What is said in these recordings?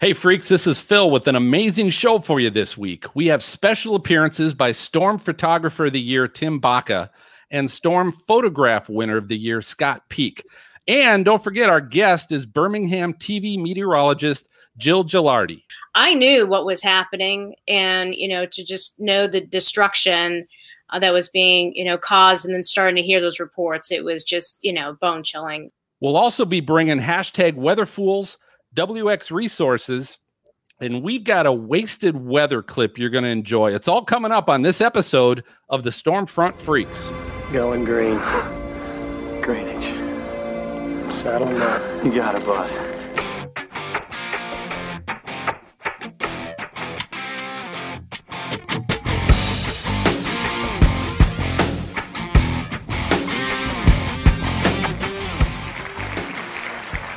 Hey, freaks, this is Phil with an amazing show for you this week. We have special appearances by Storm Photographer of the Year, Tim Baca, and Storm Photograph Winner of the Year, Scott Peak. And don't forget, our guest is Birmingham TV meteorologist Jill Gilardi. I knew what was happening, and you know, to just know the destruction uh, that was being, you know, caused, and then starting to hear those reports, it was just, you know, bone chilling. We'll also be bringing hashtag Weather Fools WX Resources, and we've got a wasted weather clip you're going to enjoy. It's all coming up on this episode of the Stormfront Freaks. Going green. Greenwich. Saddle up. You got it, boss.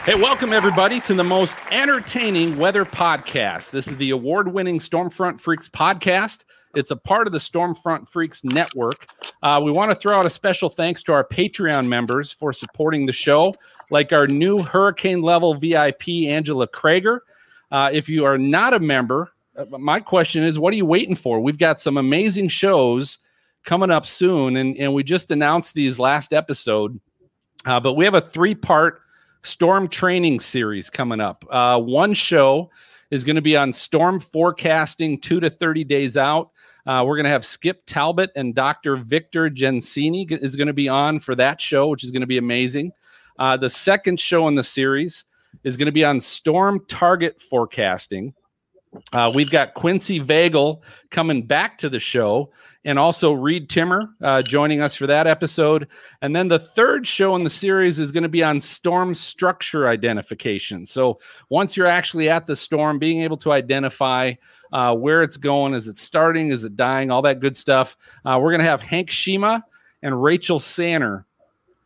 Hey, welcome everybody to the most entertaining weather podcast. This is the award winning Stormfront Freaks podcast. It's a part of the Stormfront Freaks network. Uh, we want to throw out a special thanks to our Patreon members for supporting the show, like our new hurricane level VIP, Angela Krager. Uh, if you are not a member, uh, my question is what are you waiting for? We've got some amazing shows coming up soon, and, and we just announced these last episode. Uh, but we have a three part storm training series coming up. Uh, one show is going to be on storm forecasting two to 30 days out. Uh, we're going to have Skip Talbot and Dr. Victor Gensini is going to be on for that show, which is going to be amazing. Uh, the second show in the series is going to be on storm target forecasting. Uh, we've got Quincy Vagell coming back to the show, and also Reed Timmer uh, joining us for that episode. And then the third show in the series is going to be on storm structure identification. So once you're actually at the storm, being able to identify uh, where it's going, is it starting, is it dying, all that good stuff. Uh, we're going to have Hank Schyma and Rachel Sanner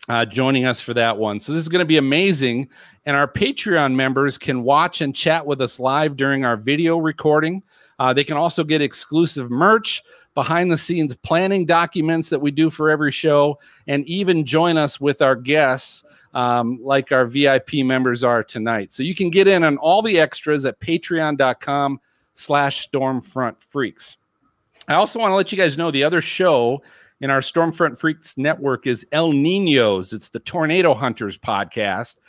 uh, joining us for that one. So this is going to be amazing. And our Patreon members can watch and chat with us live during our video recording. Uh, they can also get exclusive merch, behind the scenes planning documents that we do for every show, and even join us with our guests. Um, like our VIP members are tonight. So you can get in on all the extras at patreon.com slash stormfront freaks. I also want to let you guys know the other show in our Stormfront Freaks network is El Ninos. It's the Tornado Hunters podcast.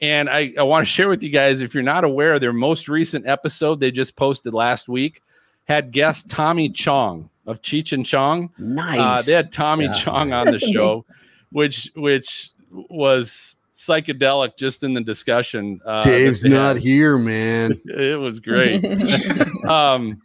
And I, I want to share with you guys, if you're not aware, their most recent episode they just posted last week had guest Tommy Chong of Cheech and Chong. Nice. Uh, they had Tommy yeah. Chong on the show, which which was psychedelic just in the discussion. Uh, Dave's not here, man. it was great. um,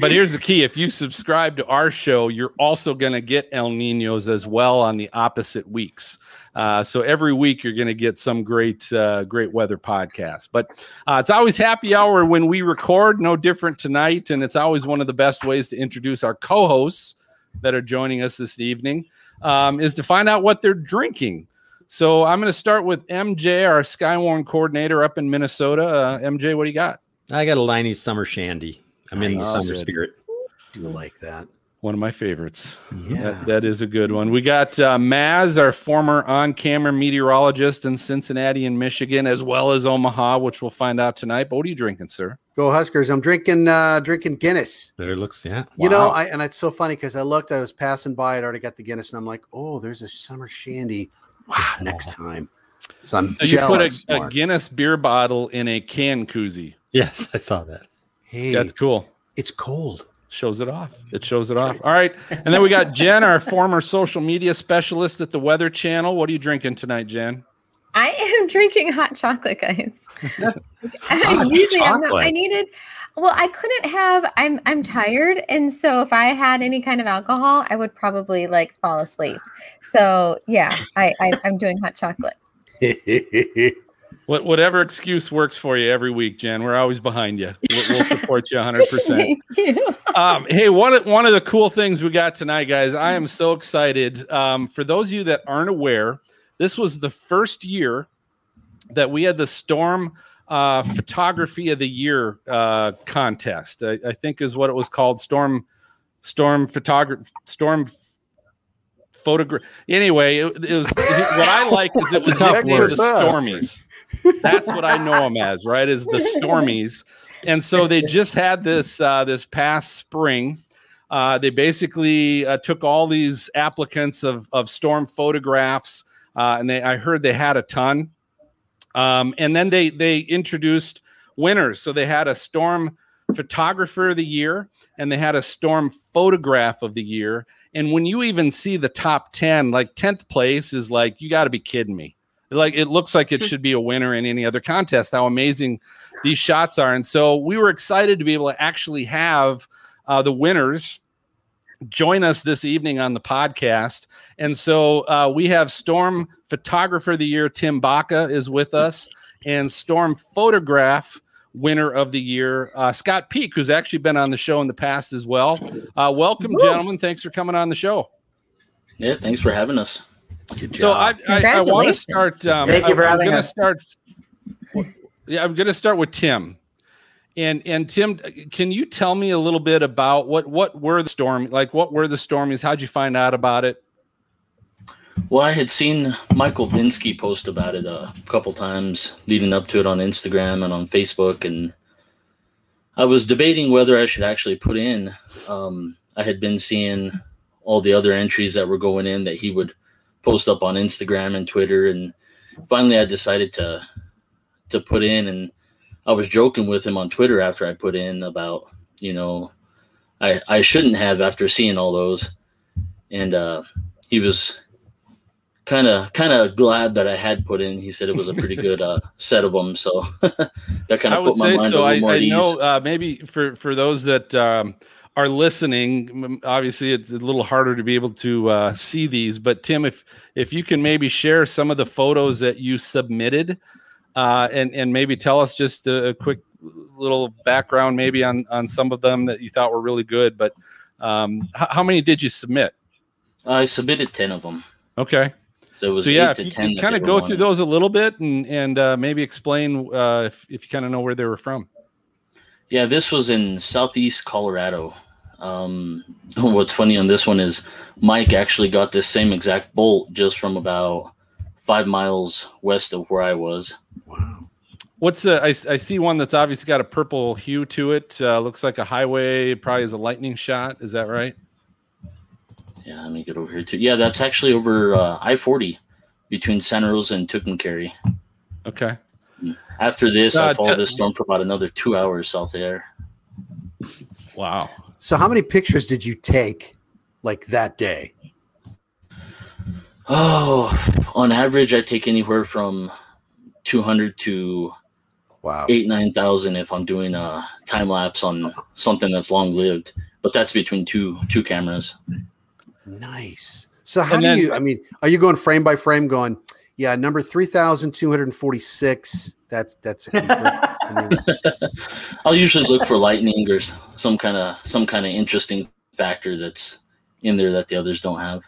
but here's the key: if you subscribe to our show, you're also going to get El Ninos as well on the opposite weeks. Uh, so every week you're going to get some great, uh, great weather podcast. But uh, it's always happy hour when we record. No different tonight, and it's always one of the best ways to introduce our co-hosts that are joining us this evening. Um, is to find out what they're drinking. So I'm going to start with MJ, our Skywarn coordinator up in Minnesota. Uh, MJ, what do you got? I got a Leinie Summer Shandy. I'm in the summer spirit. Do like that. One of my favorites. Yeah. That, that is a good one. We got uh, Maz, our former on camera meteorologist in Cincinnati and Michigan, as well as Omaha, which we'll find out tonight. But what are you drinking, sir? Go Huskers. I'm drinking uh drinking Guinness. There looks, yeah. You wow. know, I and it's so funny because I looked, I was passing by, I'd already got the Guinness, and I'm like, oh, there's a summer shandy. Wow, next time. So I'm so you put a, a Guinness beer bottle in a can koozie. Yes, I saw that. Hey, that's cool. It's cold shows it off. It mm-hmm. shows it off. All right. And then we got Jen, our former social media specialist at the Weather Channel. What are you drinking tonight, Jen? I am drinking hot chocolate, guys. hot Usually chocolate. Not, i needed well, I couldn't have I'm I'm tired. And so if I had any kind of alcohol, I would probably like fall asleep. So yeah, I, I I'm doing hot chocolate. What, whatever excuse works for you every week, Jen. We're always behind you. We'll, we'll support you 100%. You. Um, hey, one of, one of the cool things we got tonight, guys, I am so excited. Um, for those of you that aren't aware, this was the first year that we had the Storm uh, Photography of the Year uh, contest. I, I, think is what it was called. Storm Storm Photography Storm photograph. Anyway, it, it was what I like is it was the Stormies. That's what I know them as, right? Is the Stormies. And so they just had this uh, this past spring. Uh, they basically uh, took all these applicants of of storm photographs, uh, and they I heard they had a ton. Um, and then they they introduced winners. So they had a storm photographer of the year and they had a storm photograph of the year. And when you even see the top 10, like 10th place is like, you got to be kidding me. Like it looks like it should be a winner in any other contest, how amazing these shots are. And so we were excited to be able to actually have uh, the winners join us this evening on the podcast. And so uh, we have Storm Photographer of the Year, Tim Baca, is with us, and Storm Photograph winner of the year, uh, Scott Peak, who's actually been on the show in the past as well. Uh, welcome, Woo! gentlemen. Thanks for coming on the show. Yeah, thanks for having us. So I, I, I want to start. Um, Thank you for I, having I'm us. Start, yeah, I'm going to start with Tim. And and Tim, can you tell me a little bit about what what were the storm like? What were the stormies? How'd you find out about it? Well, I had seen Michael Olbinski post about it a couple times leading up to it on Instagram and on Facebook, and I was debating whether I should actually put in. Um, I had been seeing all the other entries that were going in that he would post up on Instagram and Twitter, and finally I decided to to put in and I was joking with him on Twitter after I put in about, you know, I I shouldn't have after seeing all those. And uh he was kind of kind of glad that I had put in. He said it was a pretty good uh, set of them, so that kind of put my mind so. a little I, more I know uh, maybe for for those that um, are listening, obviously it's a little harder to be able to uh, see these. But Tim, if if you can maybe share some of the photos that you submitted uh, and and maybe tell us just a, a, quick little background, maybe on on some of them that you thought were really good. But um, h- how many did you submit? I submitted ten of them. Okay. So, so yeah, if you kind of go through those a little bit and and uh, maybe explain uh, if if you kind of know where they were from. Yeah, this was in southeast Colorado. Um, what's funny on this one is Mike actually got this same exact bolt just from about five miles west of where I was. Wow. What's uh, I, I see one that's obviously got a purple hue to it. Uh, looks like a highway, probably is a lightning shot. Is that right? Yeah, let me get over here too. Yeah, that's actually over uh, I forty between Santa Rosa and Tucumcari. Okay. After this, I uh, followed t- this storm for about another two hours south there. Wow. So, how many pictures did you take like that day? Oh, on average, I take anywhere from 200 to wow eight nine thousand if I'm doing a time lapse on something that's long lived. But that's between two two cameras. Nice. So how and do then, you? I mean, are you going frame by frame? Going, yeah, number three thousand two hundred forty six. That's that's. I'll usually look for lightning or some kind of some kind of interesting factor that's in there that the others don't have.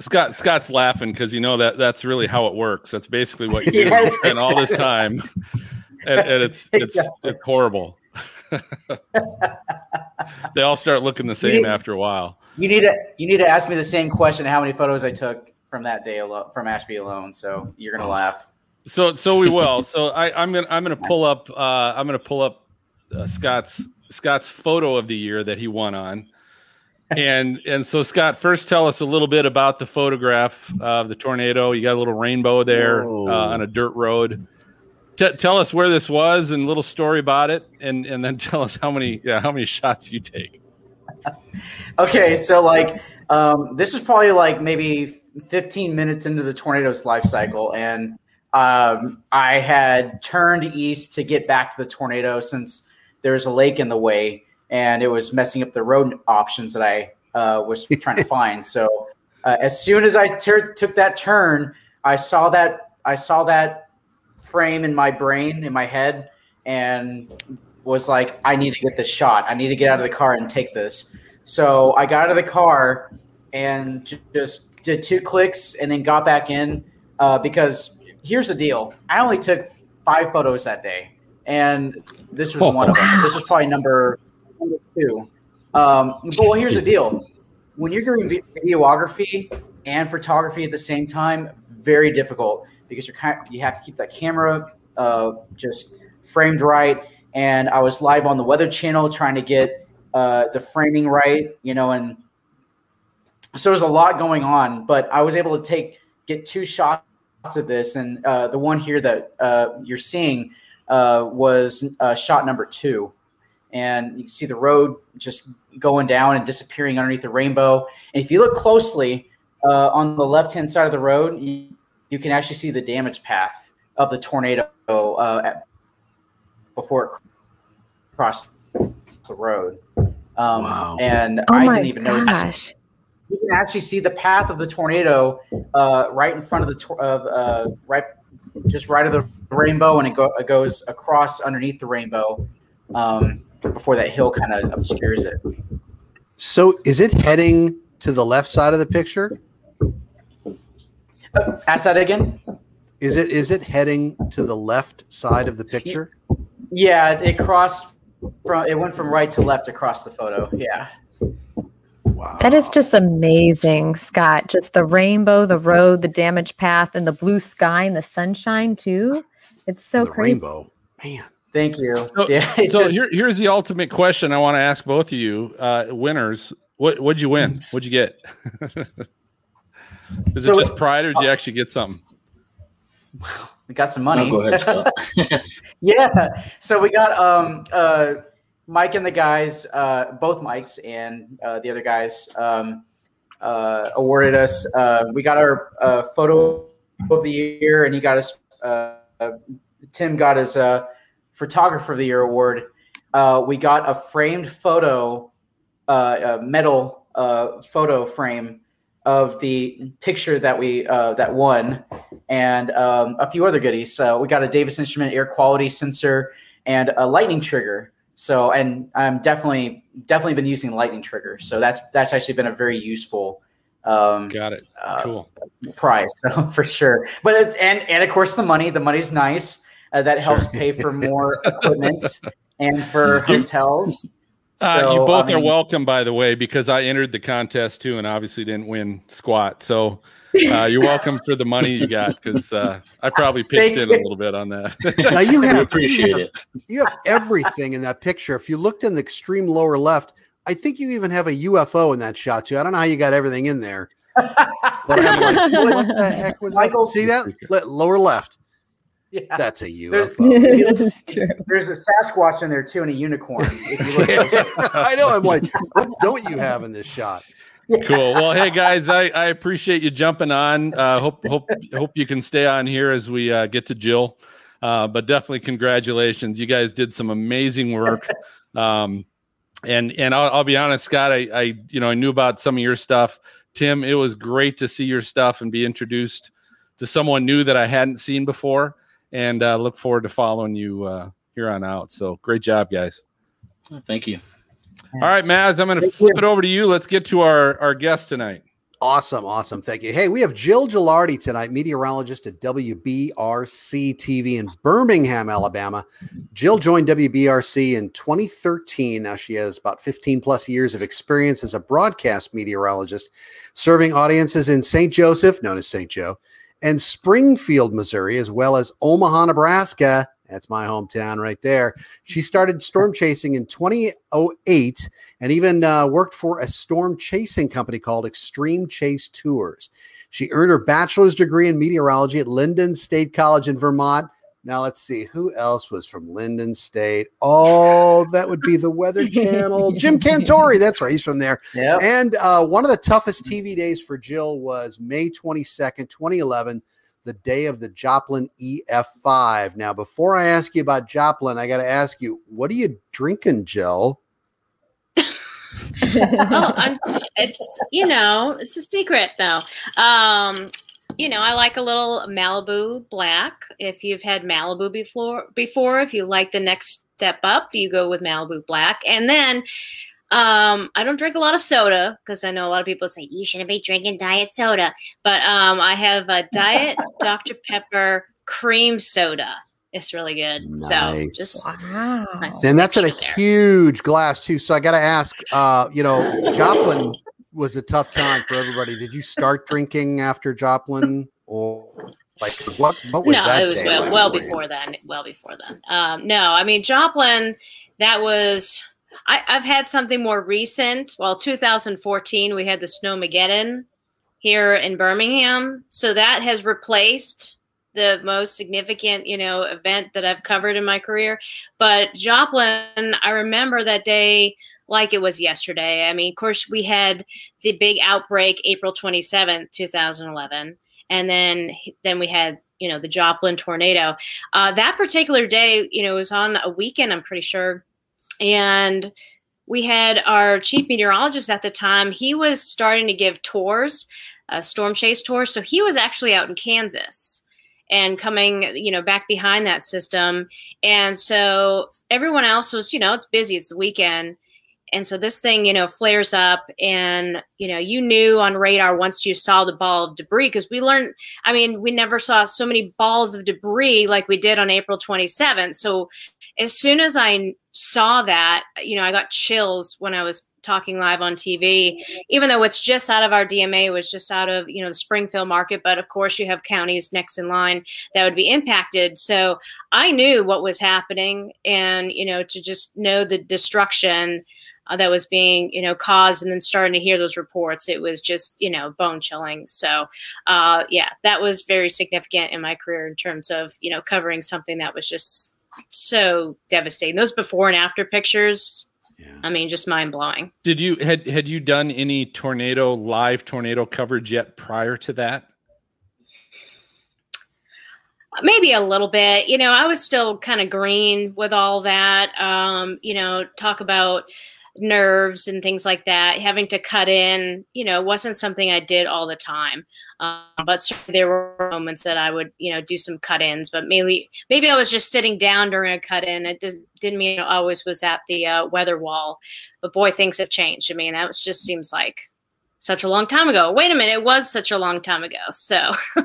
Scott Scott's laughing because you know that that's really how it works. That's basically what you do. yes. You all this time, and, and it's it's exactly. it's horrible. they all start looking the same need, after a while. You need to you need to ask me the same question: How many photos I took from that day alone, from Ashby alone? So you're gonna laugh. So so we will. So I, I'm gonna I'm gonna pull up uh, I'm gonna pull up uh, Scott's Scott's photo of the year that he won on and and so Scott, first tell us a little bit about the photograph of the tornado. You got a little rainbow there uh, on a dirt road. T- tell us where this was and a little story about it, and and then tell us how many yeah how many shots you take. okay, so like um, this is probably like maybe 15 minutes into the tornado's life cycle, and um, I had turned east to get back to the tornado since there's a lake in the way and it was messing up the road options that I uh, was trying to find. So uh, as soon as I ter- took that turn, I saw that I saw that frame in my brain in my head and was like, I need to get this shot. I need to get out of the car and take this. So I got out of the car and just did two clicks and then got back in uh, because here's the deal: I only took five photos that day, and this was oh, one of them. This was probably number two. Um, but well, here's the deal: when you're doing videography and photography at the same time, very difficult because you're kind of, you have to keep that camera uh, just framed right. And I was live on the Weather Channel trying to get uh, the framing right, you know, and so there's a lot going on. But I was able to take get two shots of this, and uh, the one here that uh, you're seeing uh, was uh, shot number two, and you can see the road just going down and disappearing underneath the rainbow. And if you look closely uh, on the left hand side of the road, you, you, can actually see the damage path of the tornado uh, at, before it crossed the road. Um, wow. And oh I didn't even gosh. notice. You can actually see the path of the tornado uh, right in front of the tor- of uh, right, just right of the rainbow, and it, go- it goes across underneath the rainbow um, before that hill kind of obscures it. So, is it heading to the left side of the picture? Uh, ask that again. Is it is it heading to the left side of the picture? Yeah, it crossed from it went from right to left across the photo. Yeah. Wow. That is just amazing, Scott. Just the rainbow, the road, the damage path, and the blue sky and the sunshine too. It's so the crazy. Rainbow, man. Thank you. So, yeah. so just, here, here's the ultimate question I want to ask both of you, uh, winners. What what'd you win? What'd you get? Is So- it just pride, or did you actually get something? we got some money. No, go ahead, Scott. yeah. So we got um uh Mike and the guys, uh both Mikes and uh, the other guys um uh awarded us uh we got our uh photo of the year and he got us uh Tim got his photographer of the year award. We got a framed photo a metal photo frame of the picture that we that won, and um, a few other goodies. So we got a Davis Instrument air quality sensor and a lightning trigger. So and I'm definitely definitely been using lightning trigger. So that's that's actually been a very useful um, Got it. uh, Cool. prize so for sure. But it's, and and of course the money the money's nice. Uh, that helps pay for more equipment and for hotels. Uh, So, you both I are welcome, by the way, because I entered the contest too, and obviously didn't win squat. So uh, you're welcome for the money you got, because uh, I probably pitched in you. a little bit on that. Now you have appreciate you have, it. you have everything in that picture. If you looked in the extreme lower left, I think you even have a UFO in that shot too. I don't know how you got everything in there, but I'm like, what the heck was Michael- that? See that Le- lower left? Yeah. That's a UFO. That's true. There's a Sasquatch in there too, and a unicorn. If you look. I know. I'm like, what don't you have in this shot? cool. Well, hey guys, I, I appreciate you jumping on. Uh, hope hope hope you can stay on here as we uh, get to Jill. Uh, but definitely congratulations. You guys did some amazing work. Um, and and I'll, I'll be honest, Scott. I, I you know I knew about some of your stuff. Tim, it was great to see your stuff and be introduced to someone new that I hadn't seen before. And uh, look forward to following you uh, here on out. So great job, guys. Thank you. All right, Maz, I'm going to flip you. it over to you. Let's get to our our guest tonight. Awesome, awesome. Thank you. Hey, we have Jill Gilardi tonight, meteorologist at WBRC TV in Birmingham, Alabama. Jill joined WBRC in 2013. Now she has about 15 plus years of experience as a broadcast meteorologist, serving audiences in St. Joseph, known as St. Joe, and Springfield, Missouri, as well as Omaha, Nebraska. That's my hometown right there. She started storm chasing in 2008 and even uh, worked for a storm chasing company called Extreme Chase Tours. She earned her bachelor's degree in meteorology at Lyndon State College in Vermont. Now let's see who else was from Lyndon State. Oh, that would be the Weather Channel. Jim Cantore, that's right, he's from there. Yep. And uh, one of the toughest TV days for Jill was May 22nd, 2011, the day of the Joplin EF5. Now, before I ask you about Joplin, I got to ask you, what are you drinking, Jill? oh, I'm, it's you know, it's a secret though. Um, you know, I like a little Malibu Black. If you've had Malibu before, before, if you like the next step up, you go with Malibu Black. And then, um, I don't drink a lot of soda because I know a lot of people say you shouldn't be drinking diet soda. But um, I have a Diet Dr Pepper cream soda. It's really good. Nice. So just Wow. nice And that's in a there. huge glass, too. So I got to ask, uh, you know, Joplin was a tough time for everybody. Did you start drinking after Joplin? Or Like what? What was no, that? it was well, well before then. Well before then. Um, no, I mean Joplin. That was. I, I've had something more recent. Well, 2014, we had the Snowmageddon here in Birmingham, so that has replaced the most significant, you know, event that I've covered in my career. But Joplin, I remember that day like it was yesterday. I mean, of course, we had the big outbreak April 27th, 2011 and then then we had you know the Joplin tornado. Uh, that particular day, you know, was on a weekend. I'm pretty sure, and we had our chief meteorologist at the time. He was starting to give tours, uh, storm chase tours. So he was actually out in Kansas and coming, you know, back behind that system. And so everyone else was, you know, it's busy. It's the weekend and so this thing you know flares up and you know you knew on radar once you saw the ball of debris because we learned i mean we never saw so many balls of debris like we did on april 27th so as soon as i saw that you know i got chills when i was talking live on tv even though it's just out of our dma was just out of you know the springfield market but of course you have counties next in line that would be impacted. So i knew what was happening and you know to just know the destruction uh, that was being you know caused and then starting to hear those reports it was just you know bone chilling so uh, yeah that was very significant in my career in terms of you know covering something that was just so devastating those before and after pictures yeah. I mean, just mind blowing. Did you had had you done any tornado live tornado coverage yet prior to that? Maybe a little bit. You know, I was still kind of green with all that. Um, you know, talk about nerves and things like that. Having to cut in, you know, wasn't something I did all the time. Um, but there were moments that I would, you know, do some cut ins. But maybe maybe I was just sitting down during a cut in. It didn't mean I always was at the uh, weather wall. But boy, things have changed. I mean, that was, just seems like such a long time ago. Wait a minute, it was such a long time ago. So,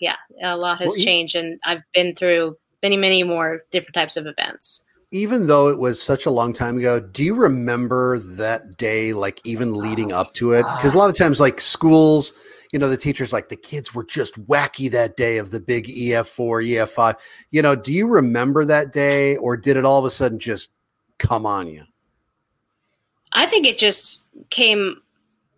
yeah, a lot has well, changed, and I've been through many, many more different types of events even though it was such a long time ago, do you remember that day, like even leading up to it? Because a lot of times, like schools, you know, the teachers, like the kids were just wacky that day of the big EF4, EF5. You know, do you remember that day or did it all of a sudden just come on you? I think it just came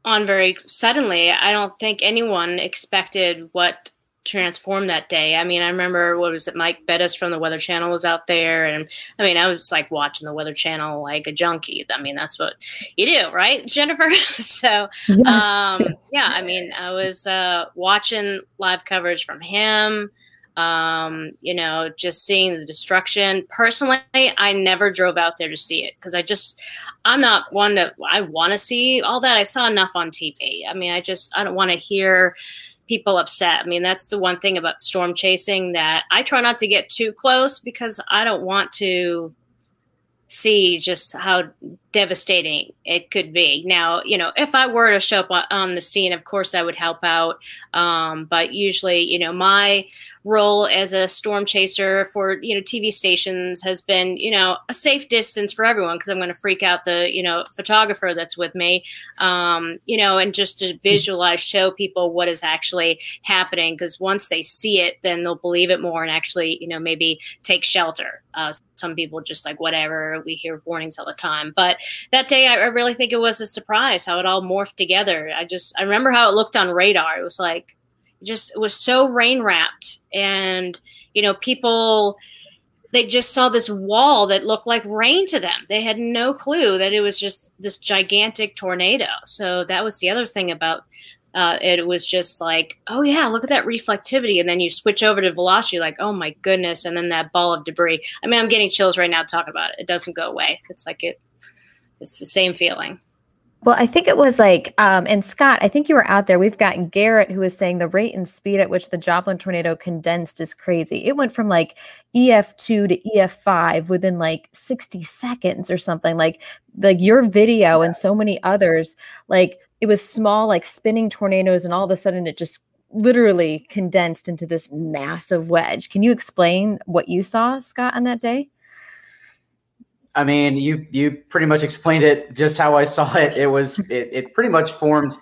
on very suddenly. I don't think anyone expected what transformed that day. I mean, I remember what was it, Mike Bettes from the Weather Channel was out there, and I mean, I was like watching the Weather Channel like a junkie. I mean, that's what you do, right, Jennifer? so, yes. um, yeah, I mean, I was uh, watching live coverage from him. Um, you know, just seeing the destruction. Personally, I never drove out there to see it because I just, I'm not one to, I want to see all that. I saw enough on TV. I mean, I just, I don't want to hear people upset. I mean, that's the one thing about storm chasing that I try not to get too close because I don't want to see just how devastating it could be. Now, you know, if I were to show up on the scene, of course I would help out. Um, but usually, you know, my role as a storm chaser for you know TV stations has been you know a safe distance for everyone because I'm going to freak out the you know photographer that's with me, um, you know, and just to visualize, show people what is actually happening because once they see it, then they'll believe it more and actually you know maybe take shelter. Uh, some people just like whatever we hear warnings all the time, but that day I, I really think it was a surprise how it all morphed together. I just I remember how it looked on radar. It was like it just it was so rain wrapped and you know people they just saw this wall that looked like rain to them. They had no clue that it was just this gigantic tornado. So that was the other thing about uh, it was just like oh yeah look at that reflectivity. And then you switch over to velocity like oh my goodness. And then that ball of debris. I mean i'm getting chills right now talking about it. It doesn't go away. It's like it it's the same feeling well, I think it was like, um, and Scott, I think you were out there. We've got Garrett who was saying the rate and speed at which the Joplin tornado condensed is crazy. It went from like EF2 to EF5 within like 60 seconds or something. Like, like your video and so many others, like it was small, like spinning tornadoes, and all of a sudden it just literally condensed into this massive wedge. Can you explain what you saw, Scott, on that day? I mean, you you pretty much explained it just how I saw it. It was it, it pretty much formed.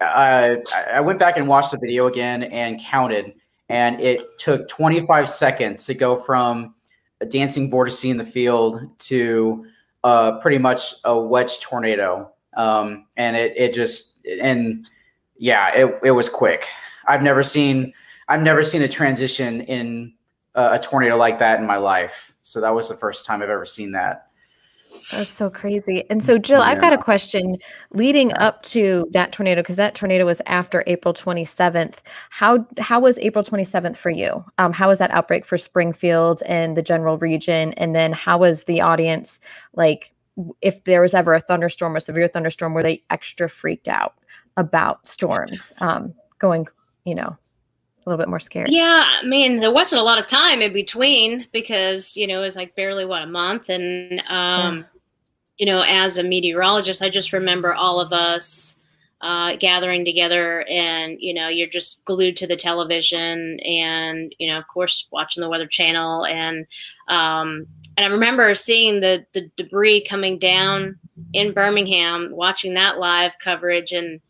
Uh, I went back and watched the video again and counted, and it took 25 seconds to go from a dancing vortice in the field to uh, pretty much a wedge tornado. Um, and it, it just, and yeah, it, it was quick. I've never seen, I've never seen a transition in a, a tornado like that in my life. So that was the first time I've ever seen that. That's so crazy. And so, Jill, yeah. I've got a question leading up to that tornado because that tornado was after April 27th. How how was April 27th for you? Um, how was that outbreak for Springfield and the general region? And then how was the audience like? If there was ever a thunderstorm, a severe thunderstorm, were they extra freaked out about storms um, going? You know, a little bit more scared. Yeah, I mean, there wasn't a lot of time in between because you know it was like barely what a month, and um, yeah. you know, as a meteorologist, I just remember all of us uh, gathering together, and you know, you're just glued to the television, and you know, of course, watching the Weather Channel, and um, and I remember seeing the the debris coming down in Birmingham, watching that live coverage, and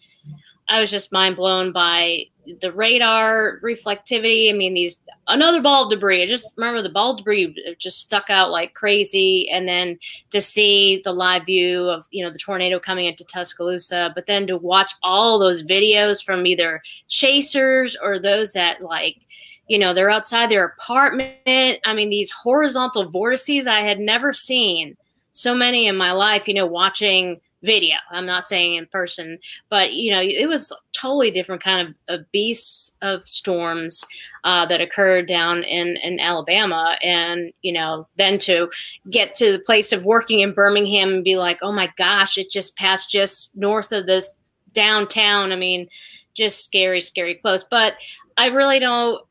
I was just mind blown by the radar reflectivity. I mean, these another ball debris. I just remember the ball debris just stuck out like crazy, and then to see the live view of you know the tornado coming into Tuscaloosa, but then to watch all those videos from either chasers or those that like you know they're outside their apartment. I mean, these horizontal vortices I had never seen so many in my life. You know, watching video. I'm not saying in person, but you know, it was totally different kind of, of beasts of storms uh, that occurred down in in Alabama, and you know, then to get to the place of working in Birmingham and be like, oh my gosh, it just passed just north of this downtown. I mean, just scary, scary close. But I really don't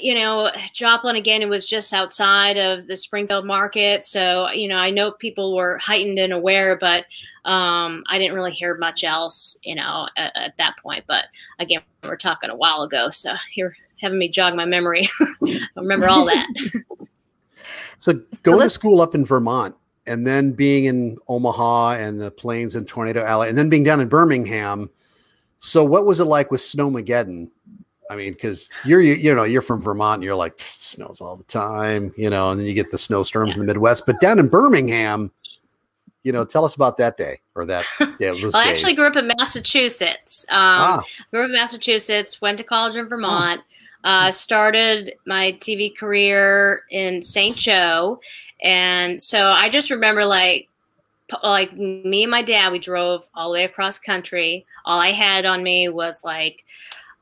you know, Joplin again, it was just outside of the Springfield market. So, you know, I know people were heightened and aware, but um, I didn't really hear much else, you know, at, at, that point. But again, we're talking a while ago. So you're having me jog my memory. I remember all that. so going to school up in Vermont and then being in Omaha and the plains and Tornado Alley and then being down in Birmingham. So what was it like with Snowmageddon? I mean, because you're you, you, know you're from Vermont, and you're like snows all the time, you know, and then you get the snowstorms yeah. in the Midwest. But down in Birmingham, you know, tell us about that day or that. Yeah, well, I actually grew up in Massachusetts. Um, ah. Grew up in Massachusetts. Went to college in Vermont. Oh. Uh, started my TV career in St. Joe, and so I just remember like like me and my dad we drove all the way across country all i had on me was like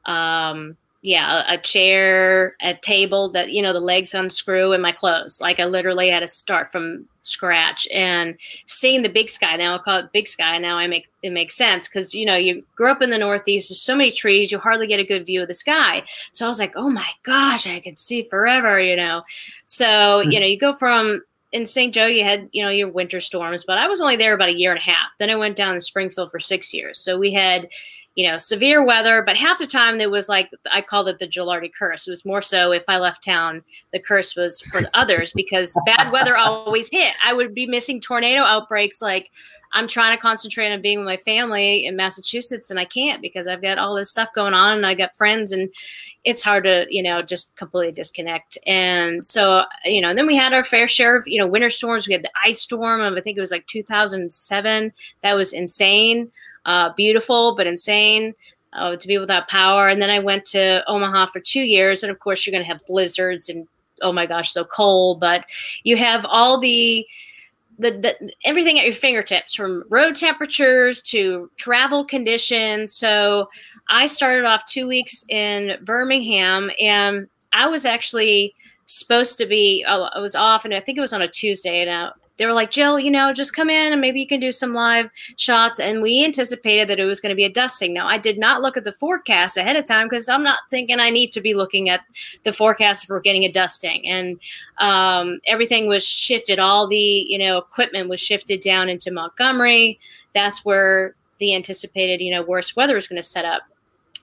um, yeah, a, chair, a table that, you know, the legs unscrew and my clothes. Like I literally had to start from scratch and seeing the big sky. Now I call it big sky. Now I make it makes sense because you know you grew up in the Northeast. There's so many trees, you hardly get a good view of the sky. So I was like, oh my gosh, I could see forever. You know, so mm-hmm. you know you go from in St. Joe, you had, you know, your winter storms, but I was only there about a year and a half. Then I went down to Springfield for six years. So we had, you know, severe weather, but half the time there was like, I called it the Gilardi curse. It was more so if I left town, the curse was for others because bad weather always hit. I would be missing tornado outbreaks like I'm trying to concentrate on being with my family in Massachusetts and I can't because I've got all this stuff going on and I got friends and it's hard to, you know, just completely disconnect. And so, you know, then we had our fair share of, you know, winter storms. We had the ice storm of, I think it was like 2007. That was insane, uh, beautiful, but insane. Uh, to be without power. And then I went to Omaha for two years. And of course, you're going to have blizzards and oh my gosh, so cold. But you have all the the, the, everything at your fingertips from road temperatures to travel conditions. So i started off two weeks in birmingham and i was actually supposed to be i was off and i think it was on a tuesday and I, they were like, Jill, you know, just come in and maybe you can do some live shots. And we anticipated that it was going to be a dusting. Now, I did not look at the forecast ahead of time because I'm not thinking I need to be looking at the forecast if we're getting a dusting. And um, everything was shifted. All the, you know, equipment was shifted down into Montgomery. That's where the anticipated, you know, worst weather was going to set up.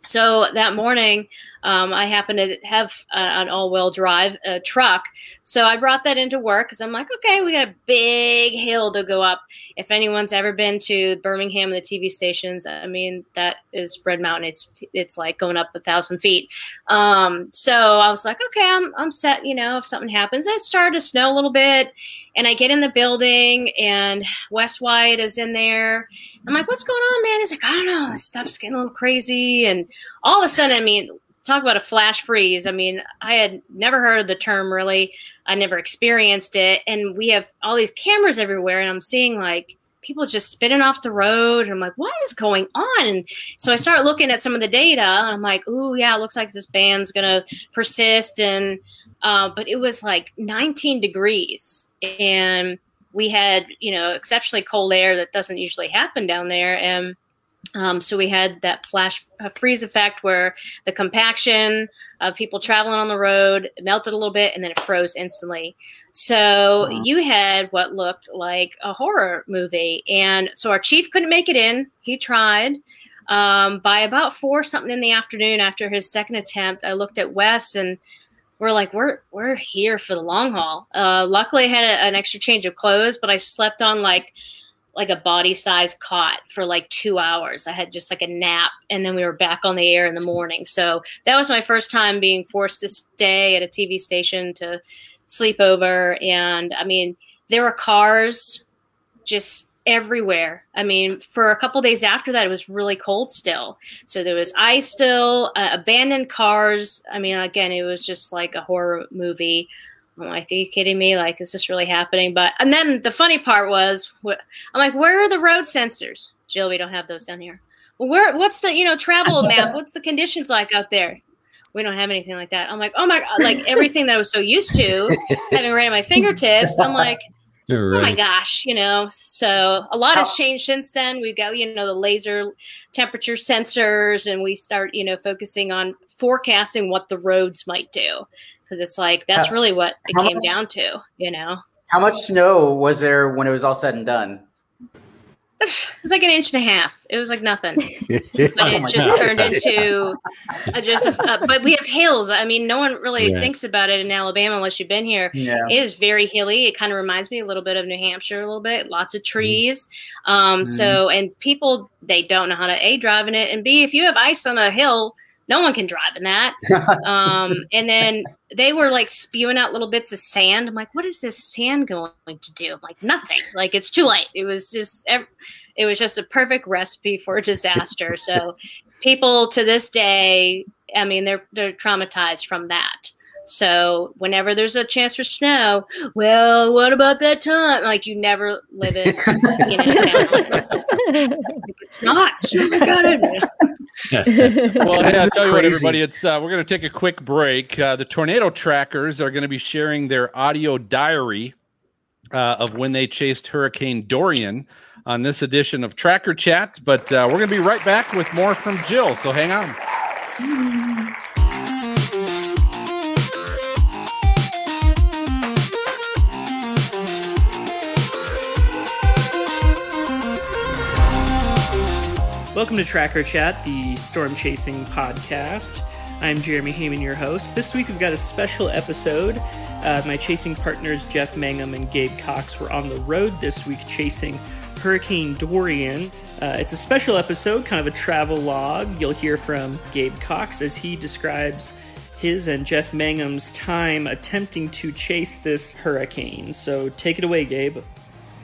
So that morning, um, I happened to have an all-wheel drive uh, truck, so I brought that into work because I'm like, okay, we got a big hill to go up. If anyone's ever been to Birmingham and the TV stations, I mean, that is Red Mountain. It's it's like going up a thousand feet. Um, so I was like, okay, I'm I'm set. You know, if something happens, it started to snow a little bit, and I get in the building, and Wes Wyatt is in there. I'm like, what's going on, man? He's like, I don't know, this stuff's getting a little crazy, and all of a sudden, I mean, talk about a flash freeze. I mean, I had never heard of the term really. I never experienced it. And we have all these cameras everywhere, and I'm seeing like people just spinning off the road. And I'm like, what is going on? And so I start looking at some of the data. And I'm like, oh, yeah, it looks like this band's going to persist. And, uh, but it was like 19 degrees. And we had, you know, exceptionally cold air that doesn't usually happen down there. And, um, so we had that flash uh, freeze effect where the compaction of people traveling on the road melted a little bit and then it froze instantly. So wow. you had what looked like a horror movie. And so our chief couldn't make it in. He tried. Um, by about four something in the afternoon after his second attempt, I looked at Wes and we're like, we're we're here for the long haul. Uh, luckily, I had a, an extra change of clothes, but I slept on like like a body size cot for like two hours. I had just like a nap and then we were back on the air in the morning. So that was my first time being forced to stay at a TV station to sleep over. And I mean, there were cars just everywhere. I mean, for a couple days after that, it was really cold still. So there was ice still, uh, abandoned cars. I mean, again, it was just like a horror movie. I'm like, are you kidding me? Like, is this really happening? But and then the funny part was, I'm like, where are the road sensors? Jill, we don't have those down here. Well, where? What's the you know travel map? What's the conditions like out there? We don't have anything like that. I'm like, oh my god, like everything that I was so used to having right at my fingertips. I'm like, right. oh my gosh, you know. So a lot has oh. changed since then. We've got you know the laser temperature sensors, and we start you know focusing on forecasting what the roads might do because it's like that's really what it came much, down to, you know. How much snow was there when it was all said and done? It was like an inch and a half. It was like nothing, but it oh just God. turned into a, just. A, uh, but we have hills. I mean, no one really yeah. thinks about it in Alabama unless you've been here. Yeah. It is very hilly. It kind of reminds me a little bit of New Hampshire, a little bit. Lots of trees. Mm. Um, mm. So, and people they don't know how to a drive in it, and b if you have ice on a hill no one can drive in that. um, and then they were like spewing out little bits of sand. I'm like, what is this sand going to do? I'm like, nothing. Like it's too late. It was just, it was just a perfect recipe for disaster. so people to this day, I mean, they're they're traumatized from that. So whenever there's a chance for snow, well, what about that time? Like you never live it, you know. it's not. Oh my god! well, yeah, I'll tell you what, everybody. It's uh, we're going to take a quick break. Uh, the tornado trackers are going to be sharing their audio diary uh, of when they chased Hurricane Dorian on this edition of Tracker Chat. But uh, we're going to be right back with more from Jill. So hang on. Welcome to Tracker Chat, the storm chasing podcast. I'm Jeremy Heyman, your host. This week we've got a special episode. Uh, my chasing partners, Jeff Mangum and Gabe Cox, were on the road this week chasing Hurricane Dorian. Uh, it's a special episode, kind of a travel log. You'll hear from Gabe Cox as he describes his and Jeff Mangum's time attempting to chase this hurricane. So take it away, Gabe.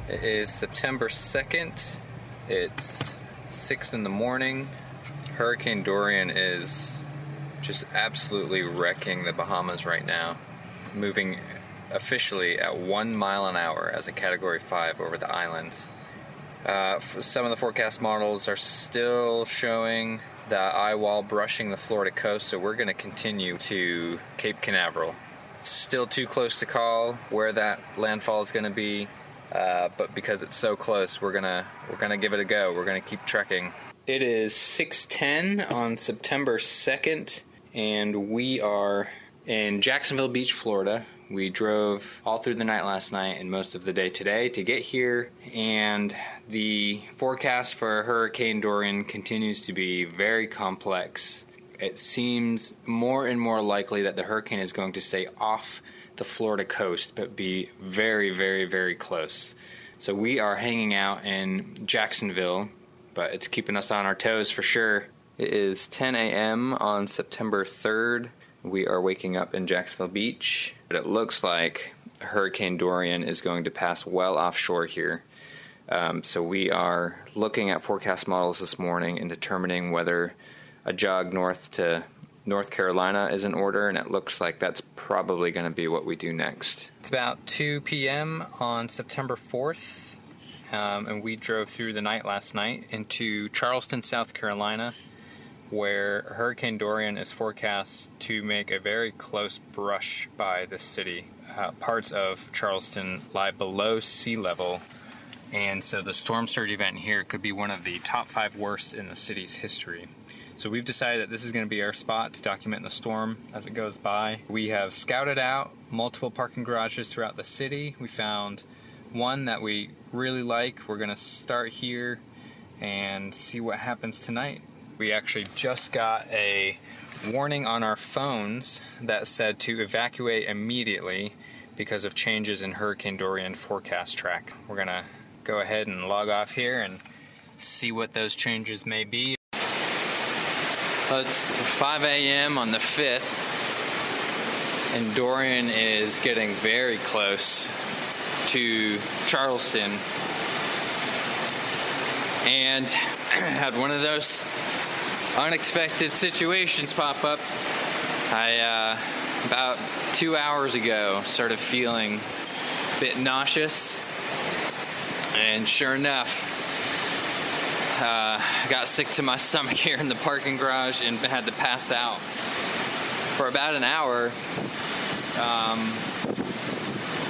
It is September 2nd. It's six in the morning. Hurricane Dorian is just absolutely wrecking the Bahamas right now, moving officially at one mile an hour as a Category 5 over the islands. Uh, some of the forecast models are still showing the eye wall brushing the Florida coast, so we're going to continue to Cape Canaveral. Still too close to call where that landfall is going to be. Uh, but because it's so close, we're gonna we're gonna give it a go. We're gonna keep trekking. It is 6:10 on September 2nd, and we are in Jacksonville Beach, Florida. We drove all through the night last night and most of the day today to get here, and the forecast for Hurricane Dorian continues to be very complex. it seems more and more likely that the hurricane is going to stay off the Florida coast, but be very, very, very close. So we are hanging out in Jacksonville, but it's keeping us on our toes for sure. It is 10 a.m. on September 3rd. We are waking up in Jacksonville Beach, but it looks like Hurricane Dorian is going to pass well offshore here. Um, so we are looking at forecast models this morning and determining whether a jog north to North Carolina is in order, and it looks like that's probably going to be what we do next. It's about 2 p.m. on September 4th, um, and we drove through the night last night into Charleston, South Carolina, where Hurricane Dorian is forecast to make a very close brush by the city. Uh, parts of Charleston lie below sea level and so the storm surge event here could be one of the top five worst in the city's history. So we've decided that this is going to be our spot to document the storm as it goes by. We have scouted out multiple parking garages throughout the city. We found one that we really like. We're going to start here and see what happens tonight. We actually just got a warning on our phones that said to evacuate immediately because of changes in Hurricane Dorian forecast track. We're going to go ahead and log off here and see what those changes may be. It's 5 a.m. on the 5th, and Dorian is getting very close to Charleston. And had one of those unexpected situations pop up. I, uh, about two hours ago, started feeling a bit nauseous and sure enough, uh, got sick to my stomach here in the parking garage and had to pass out for about an hour. Um,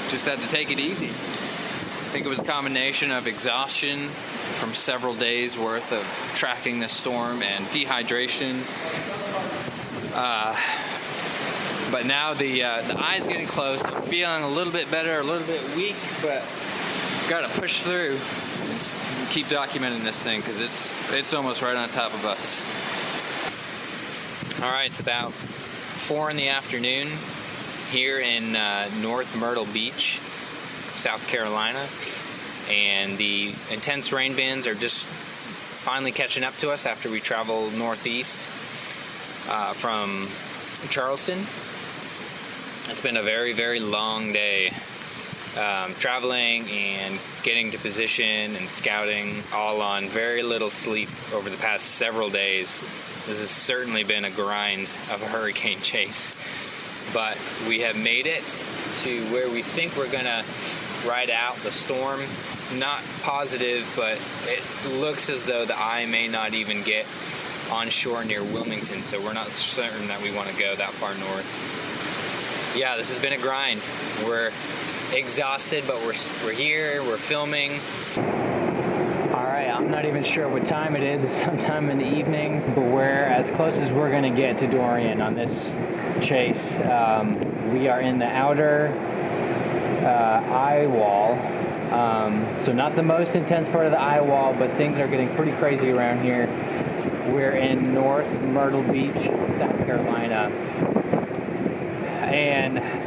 just had to take it easy. I think it was a combination of exhaustion from several days worth of tracking this storm and dehydration. Uh, but now the uh, the eye's getting close. I'm feeling a little bit better, a little bit weak, but got to push through keep documenting this thing because it's it's almost right on top of us. All right, it's about four in the afternoon here in uh, North Myrtle Beach, South Carolina, and the intense rain bands are just finally catching up to us after we travel northeast uh, from Charleston. It's been a very, very long day um, traveling and getting to position and scouting all on very little sleep over the past several days. This has certainly been a grind of a hurricane chase. But we have made it to where we think we're going to ride out the storm. Not positive, but it looks as though the eye may not even get onshore near Wilmington, so we're not certain that we want to go that far north. Yeah, this has been a grind. We're exhausted, but we're, we're here, we're filming. All right, I'm not even sure what time it is. It's sometime in the evening, but we're as close as we're going to get to Dorian on this chase. Um, we are in the outer uh, eye wall. Um, so not the most intense part of the eye wall, but things are getting pretty crazy around here. We're in North Myrtle Beach, South Carolina. And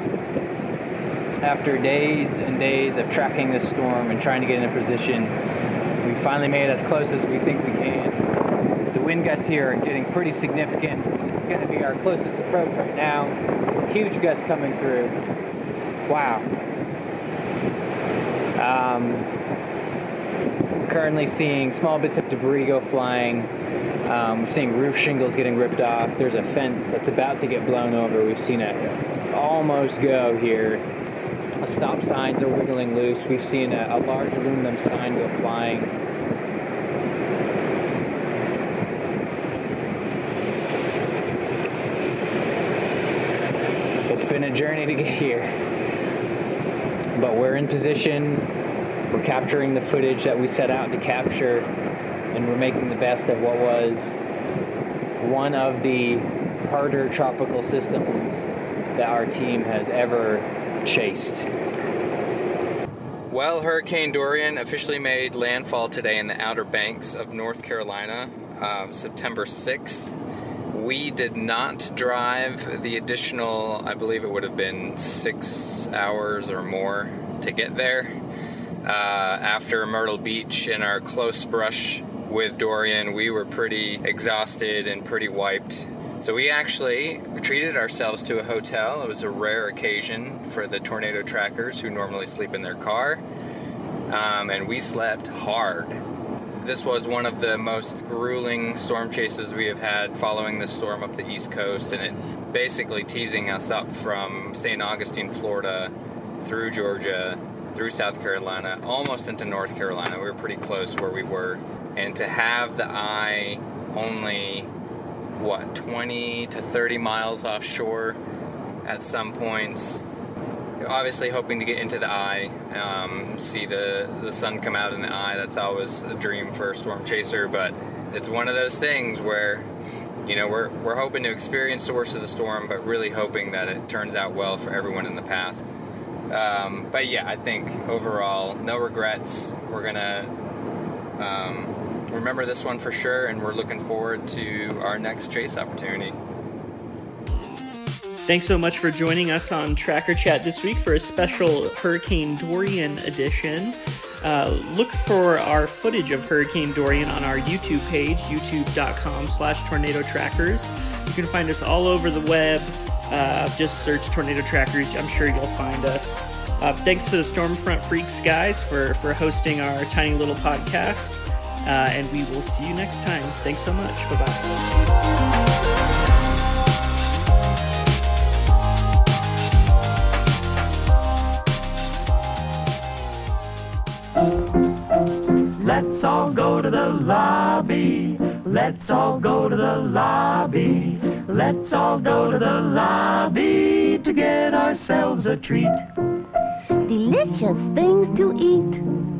after days and days of tracking this storm and trying to get in a position, we finally made it as close as we think we can. The wind gusts here are getting pretty significant. This is going to be our closest approach right now. Huge gusts coming through. Wow. Um, currently seeing small bits of debris go flying. Um, we're seeing roof shingles getting ripped off. There's a fence that's about to get blown over. We've seen it almost go here stop signs are wiggling loose. We've seen a, a large aluminum sign go flying. It's been a journey to get here, but we're in position. We're capturing the footage that we set out to capture, and we're making the best of what was one of the harder tropical systems that our team has ever chased. Well, Hurricane Dorian officially made landfall today in the Outer Banks of North Carolina, uh, September 6th. We did not drive the additional, I believe it would have been six hours or more to get there. Uh, after Myrtle Beach and our close brush with Dorian, we were pretty exhausted and pretty wiped. So we actually treated ourselves to a hotel. It was a rare occasion for the tornado trackers who normally sleep in their car. Um, and we slept hard this was one of the most grueling storm chases we have had following the storm up the East Coast, and it basically teasing us up from St. Augustine, Florida, through Georgia, through South Carolina, almost into North Carolina. We were pretty close where we were. And to have the eye only, what, 20 to 30 miles offshore at some points, obviously hoping to get into the eye, um, see the, the sun come out in the eye. That's always a dream for a storm chaser, but it's one of those things where, you know, we're, we're hoping to experience the worst of the storm, but really hoping that it turns out well for everyone in the path. Um, but yeah, I think overall, no regrets. We're gonna um, remember this one for sure, and we're looking forward to our next chase opportunity. Thanks so much for joining us on Tracker Chat this week for a special Hurricane Dorian edition. Uh, look for our footage of Hurricane Dorian on our YouTube page, youtube.com slash tornado trackers. You can find us all over the web. Uh, just search Tornado Trackers. I'm sure you'll find us. Uh, thanks to the Stormfront Freaks guys for, for hosting our tiny little podcast. Uh, and we will see you next time. Thanks so much. Bye bye. Let's all go to the lobby. Let's all go to the lobby. Let's all go to the lobby to get ourselves a treat. Delicious things to eat.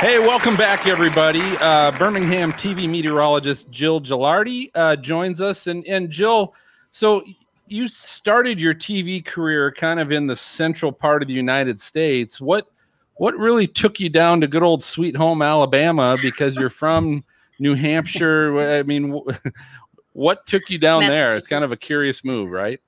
Hey, welcome back, everybody. Uh, Birmingham TV meteorologist Jill Gilardi uh, joins us. And, and Jill, so you started your TV career kind of in the central part of the United States. What what really took you down to good old sweet home Alabama? Because you're from New Hampshire. I mean, what took you down there? It's kind of a curious move, right?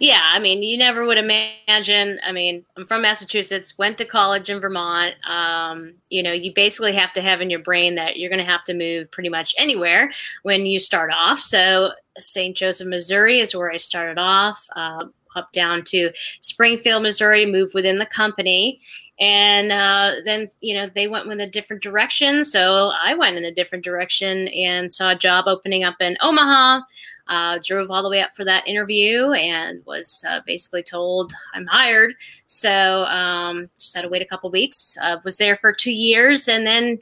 Yeah, I mean, you never would imagine. I mean, I'm from Massachusetts, went to college in Vermont. Um, you know, you basically have to have in your brain that you're going to have to move pretty much anywhere when you start off. So, St. Joseph, Missouri is where I started off. Uh, up down to Springfield, Missouri, moved within the company. And uh, then, you know, they went in a different direction. So I went in a different direction and saw a job opening up in Omaha. Uh, drove all the way up for that interview and was uh, basically told I'm hired. So um, just had to wait a couple weeks. Uh, was there for two years and then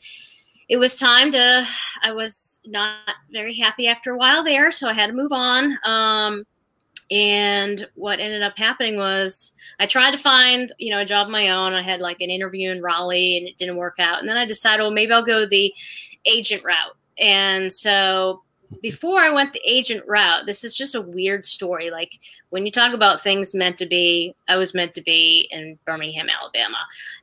it was time to. I was not very happy after a while there, so I had to move on. Um, and what ended up happening was I tried to find, you know, a job of my own. I had like an interview in Raleigh and it didn't work out. And then I decided, well, maybe I'll go the agent route. And so before I went the agent route, this is just a weird story. Like when you talk about things meant to be, I was meant to be in Birmingham, Alabama.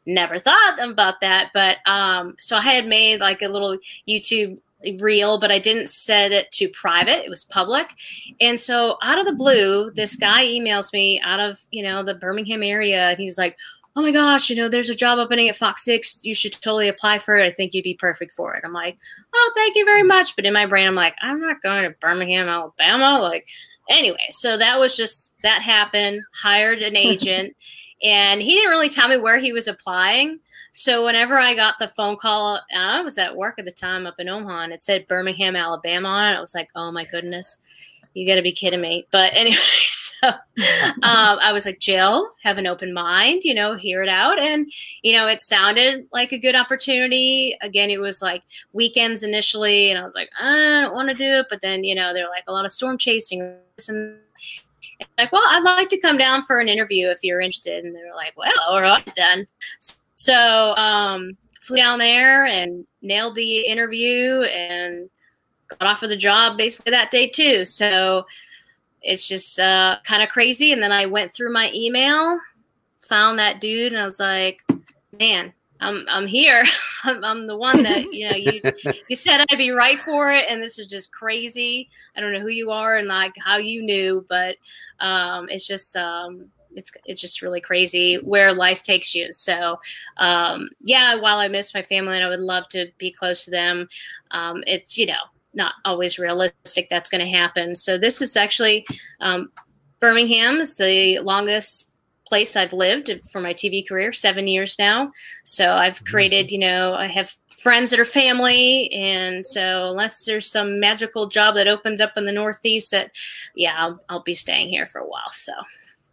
Never thought about that. But um, so I had made like a little YouTube reel, but I didn't set it to private. It was public. And so out of the blue, this guy emails me out of, you know, the Birmingham area. And he's like, Oh my gosh, you know, there's a job opening at Fox 6. You should totally apply for it. I think you'd be perfect for it. I'm like, Oh, thank you very much. But in my brain, I'm like, I'm not going to Birmingham, Alabama. Like, anyway, so that was just that happened. Hired an agent and he didn't really tell me where he was applying. So whenever I got the phone call, I was at work at the time up in Omaha, and it said Birmingham, Alabama on it. I was like, oh my goodness, you got to be kidding me. But anyway, so um, I was like, Jill, have an open mind, you know, hear it out, and you know, it sounded like a good opportunity. Again, it was like weekends initially, and I was like, I don't want to do it, but then you know, they're like a lot of storm chasing and like, well, I'd like to come down for an interview if you're interested. And they're like, well, all right then. So um, flew down there and nailed the interview and got offered the job basically that day too. So it's just uh, kind of crazy. And then I went through my email, found that dude, and I was like, man, I'm I'm here. I'm, I'm, the one that you know you you said I'd be right for it, and this is just crazy. I don't know who you are and like how you knew, but um, it's just um, it's it's just really crazy where life takes you. So um, yeah, while I miss my family and I would love to be close to them, um, it's you know not always realistic that's going to happen. So this is actually um, Birmingham is the longest place I've lived for my TV career, seven years now. So I've mm-hmm. created, you know, I have friends that are family, and so unless there's some magical job that opens up in the Northeast, that yeah, I'll, I'll be staying here for a while. So.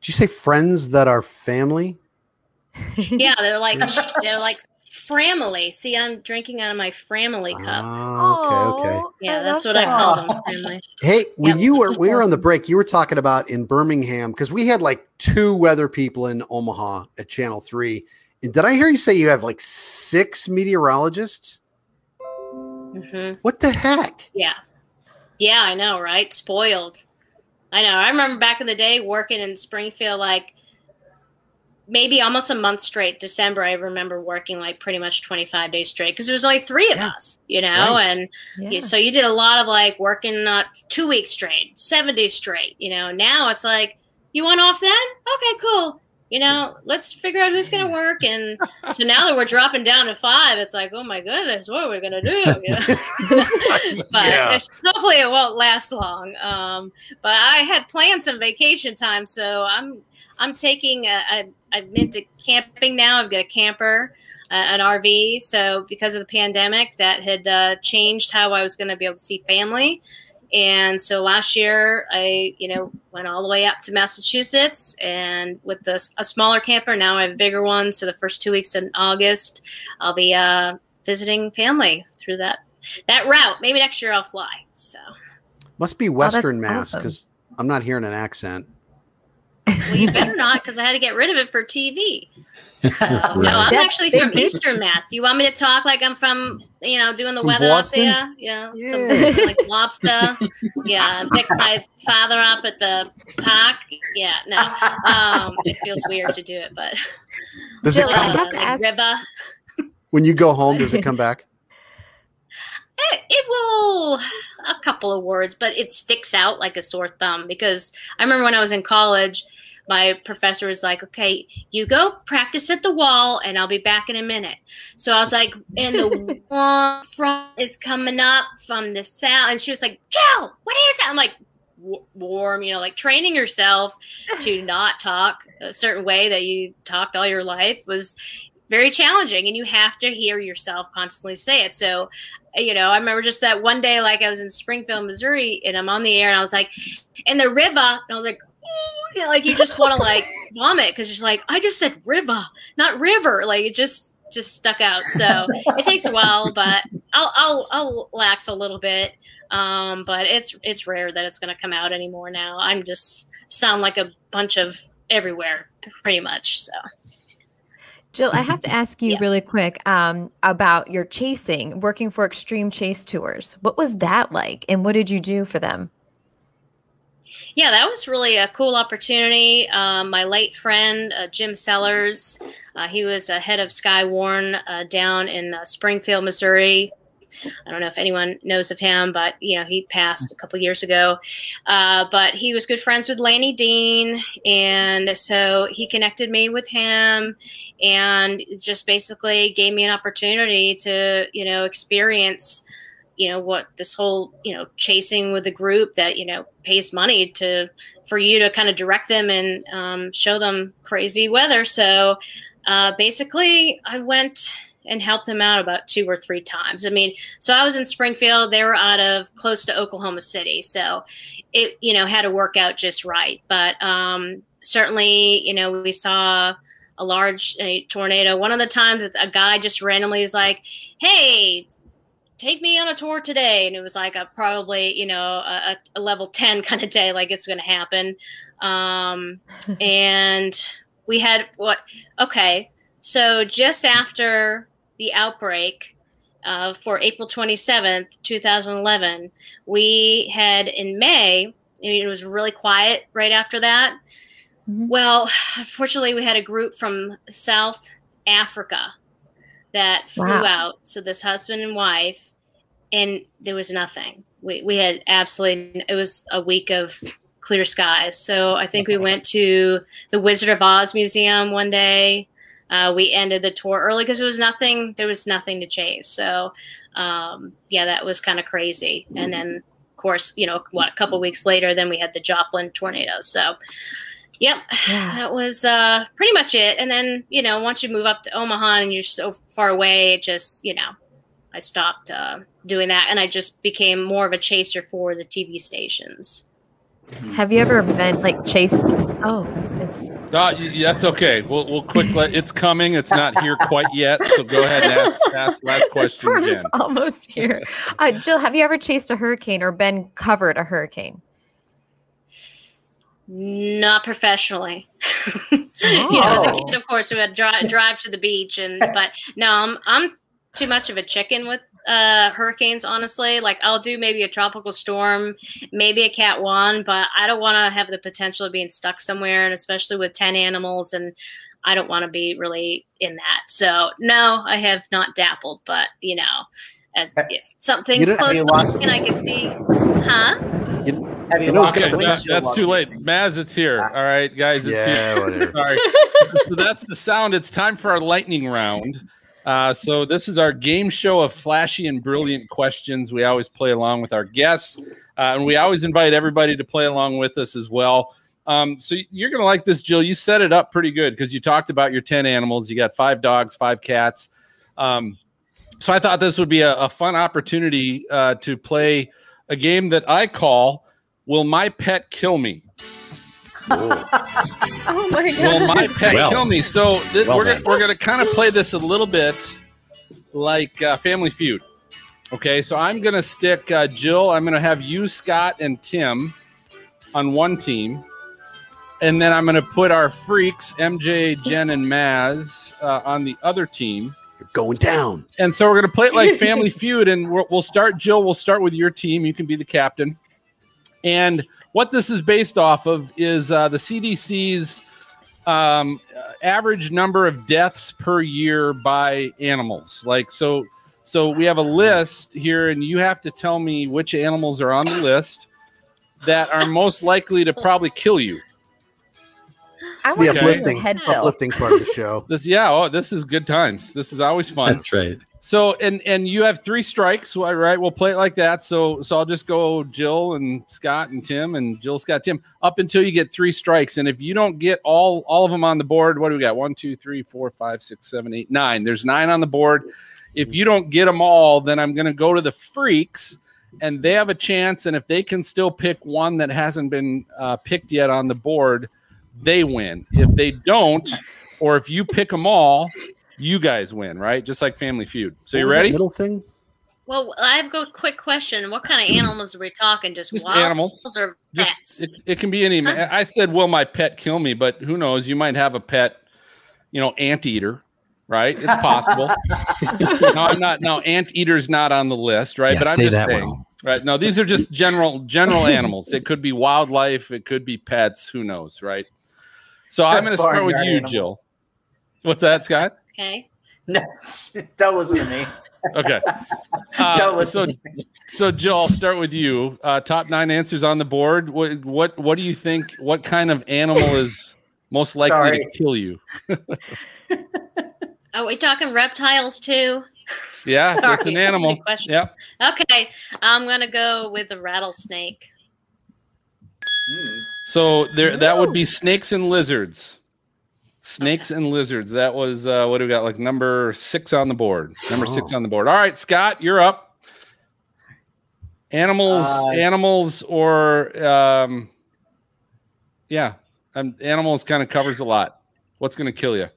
Did you say friends that are family? yeah, they're like they're like Framily. See, I'm drinking out of my Framily cup. Oh, okay, okay. Yeah, that's what that. I call them. Family. Hey, when yep. you were we were on the break, you were talking about in Birmingham because we had like two weather people in Omaha at Channel Three. And did I hear you say you have like six meteorologists? Mm-hmm. What the heck? Yeah, yeah, I know, right? Spoiled. I know. I remember back in the day working in Springfield, like maybe almost a month straight. December, I remember working like pretty much 25 days straight because there was only three of yeah. us, you know, right. and yeah. so you did a lot of like working not two weeks straight, seven days straight, you know. Now it's like, you want off then? Okay, cool. You know, let's figure out who's going to work. And so now that we're dropping down to five, it's like, oh my goodness, what are we going to do? You know? but yeah. hopefully it won't last long. Um, but I had planned some vacation time, so I'm I'm taking a, a I've been to camping now. I've got a camper, uh, an RV. So because of the pandemic, that had uh, changed how I was going to be able to see family. And so last year, I you know went all the way up to Massachusetts, and with the, a smaller camper, now I have a bigger one. So the first two weeks in August, I'll be uh, visiting family through that that route. Maybe next year I'll fly. So must be Western oh, Mass because awesome. I'm not hearing an accent. Well, you better not, because I had to get rid of it for TV. So, right. No, I'm That's actually from Eastern Mass. Do you want me to talk like I'm from, you know, doing the from weather Boston? up there? Yeah, yeah. like lobster. yeah, pick my father up at the park. Yeah, no, um, it feels weird to do it, but does it come uh, back? Like river. When you go home, does it come back? It, it, will a couple of words, but it sticks out like a sore thumb because I remember when I was in college, my professor was like, "Okay, you go practice at the wall, and I'll be back in a minute." So I was like, "And the wall front is coming up from the south," and she was like, "Joe, what is that?" I'm like, warm, you know, like training yourself to not talk a certain way that you talked all your life was very challenging and you have to hear yourself constantly say it. So, you know, I remember just that one day, like I was in Springfield, Missouri, and I'm on the air and I was like, in the river, and I was like, you know, like you just want to like vomit because you're like, I just said river, not river. Like it just just stuck out. So it takes a while, but I'll I'll I'll lax a little bit. Um, but it's it's rare that it's going to come out anymore now. I'm just sound like a bunch of everywhere, pretty much. So. Jill, I have to ask you yeah. really quick um, about your chasing, working for Extreme Chase Tours. What was that like, and what did you do for them? Yeah, that was really a cool opportunity. Um, my late friend uh, Jim Sellers, uh, he was a head of Skywarn uh, down in uh, Springfield, Missouri. I don't know if anyone knows of him, but you know he passed a couple years ago. Uh, but he was good friends with Lanny Dean, and so he connected me with him, and just basically gave me an opportunity to you know experience you know what this whole you know chasing with a group that you know pays money to for you to kind of direct them and um, show them crazy weather so uh, basically i went and helped them out about two or three times. I mean, so I was in Springfield, they were out of close to Oklahoma City. So it, you know, had to work out just right. But um, certainly, you know, we saw a large tornado. One of the times a guy just randomly is like, Hey, take me on a tour today and it was like a probably you know a, a level 10 kind of day like it's going to happen um, and we had what okay so just after the outbreak uh, for april 27th 2011 we had in may it was really quiet right after that mm-hmm. well unfortunately we had a group from south africa that flew wow. out. So this husband and wife, and there was nothing. We we had absolutely. It was a week of clear skies. So I think we went to the Wizard of Oz museum one day. Uh, we ended the tour early because there was nothing. There was nothing to chase. So um, yeah, that was kind of crazy. And then of course, you know, what a couple weeks later, then we had the Joplin tornado. So Yep, yeah. that was uh, pretty much it. And then you know, once you move up to Omaha and you're so far away, it just you know, I stopped uh, doing that, and I just became more of a chaser for the TV stations. Have you ever been like chased? Oh, it's. Uh, that's okay. We'll we'll quick. Let, it's coming. It's not here quite yet. So go ahead and ask, ask last question again. Almost here. Uh, Jill, have you ever chased a hurricane or been covered a hurricane? Not professionally. Oh. you know, as a kid, of course, we would drive drive to the beach, and but no, I'm I'm too much of a chicken with uh, hurricanes. Honestly, like I'll do maybe a tropical storm, maybe a Cat One, but I don't want to have the potential of being stuck somewhere, and especially with ten animals, and I don't want to be really in that. So no, I have not dappled, but you know, as if something's close by and I can see, huh? You, have you lost okay, that, that's too late. Maz, it's here. All right, guys, it's yeah, here. Sorry. so that's the sound. It's time for our lightning round. Uh, so this is our game show of flashy and brilliant questions. We always play along with our guests, uh, and we always invite everybody to play along with us as well. Um, so you're going to like this, Jill. You set it up pretty good because you talked about your 10 animals. You got five dogs, five cats. Um, so I thought this would be a, a fun opportunity uh, to play a game that I call Will my pet kill me? Oh my god! Will my pet well, kill me? So th- well we're gonna, we're gonna kind of play this a little bit like uh, Family Feud. Okay, so I'm gonna stick uh, Jill. I'm gonna have you, Scott, and Tim on one team, and then I'm gonna put our freaks, MJ, Jen, and Maz, uh, on the other team. You're going down. And so we're gonna play it like Family Feud, and we will start. Jill, we'll start with your team. You can be the captain. And what this is based off of is uh, the CDC's um, average number of deaths per year by animals. Like so, so we have a list here, and you have to tell me which animals are on the list that are most likely to probably kill you. It's the uplifting, uplifting part of the show. This, yeah, oh, this is good times. This is always fun. That's right. So and and you have three strikes, right? We'll play it like that. So so I'll just go Jill and Scott and Tim and Jill, Scott, Tim up until you get three strikes. And if you don't get all all of them on the board, what do we got? One, two, three, four, five, six, seven, eight, nine. There's nine on the board. If you don't get them all, then I'm going to go to the freaks, and they have a chance. And if they can still pick one that hasn't been uh, picked yet on the board, they win. If they don't, or if you pick them all, you guys win, right? Just like Family Feud. So you ready? Middle thing. Well, I've got a quick question. What kind of animals are we talking? Just, Just wild animals or pets? Just, it, it, can be any. Huh? I said, "Will my pet kill me?" But who knows? You might have a pet, you know, anteater, right? It's possible. no, I'm not. No, anteater's not on the list, right? Yeah, but I'm just saying. Well. Right. No, these are just general general animals. It could be wildlife. It could be pets. Who knows, right? So I'm going to start with you, animals. Jill. What's that, Scott? Okay. No, don't listen to me. Okay. Uh, so, so Jill, I'll start with you. Uh, top nine answers on the board. What, what, what do you think? What kind of animal is most likely Sorry. to kill you? Are we talking reptiles too? Yeah, Sorry, it's an animal. Yep. Okay, I'm gonna go with the rattlesnake. So there, that would be snakes and lizards. Snakes and lizards. That was uh, what do we got? Like number six on the board. Number oh. six on the board. All right, Scott, you're up. Animals, uh, animals, or um, yeah, um, animals kind of covers a lot. What's going to kill you?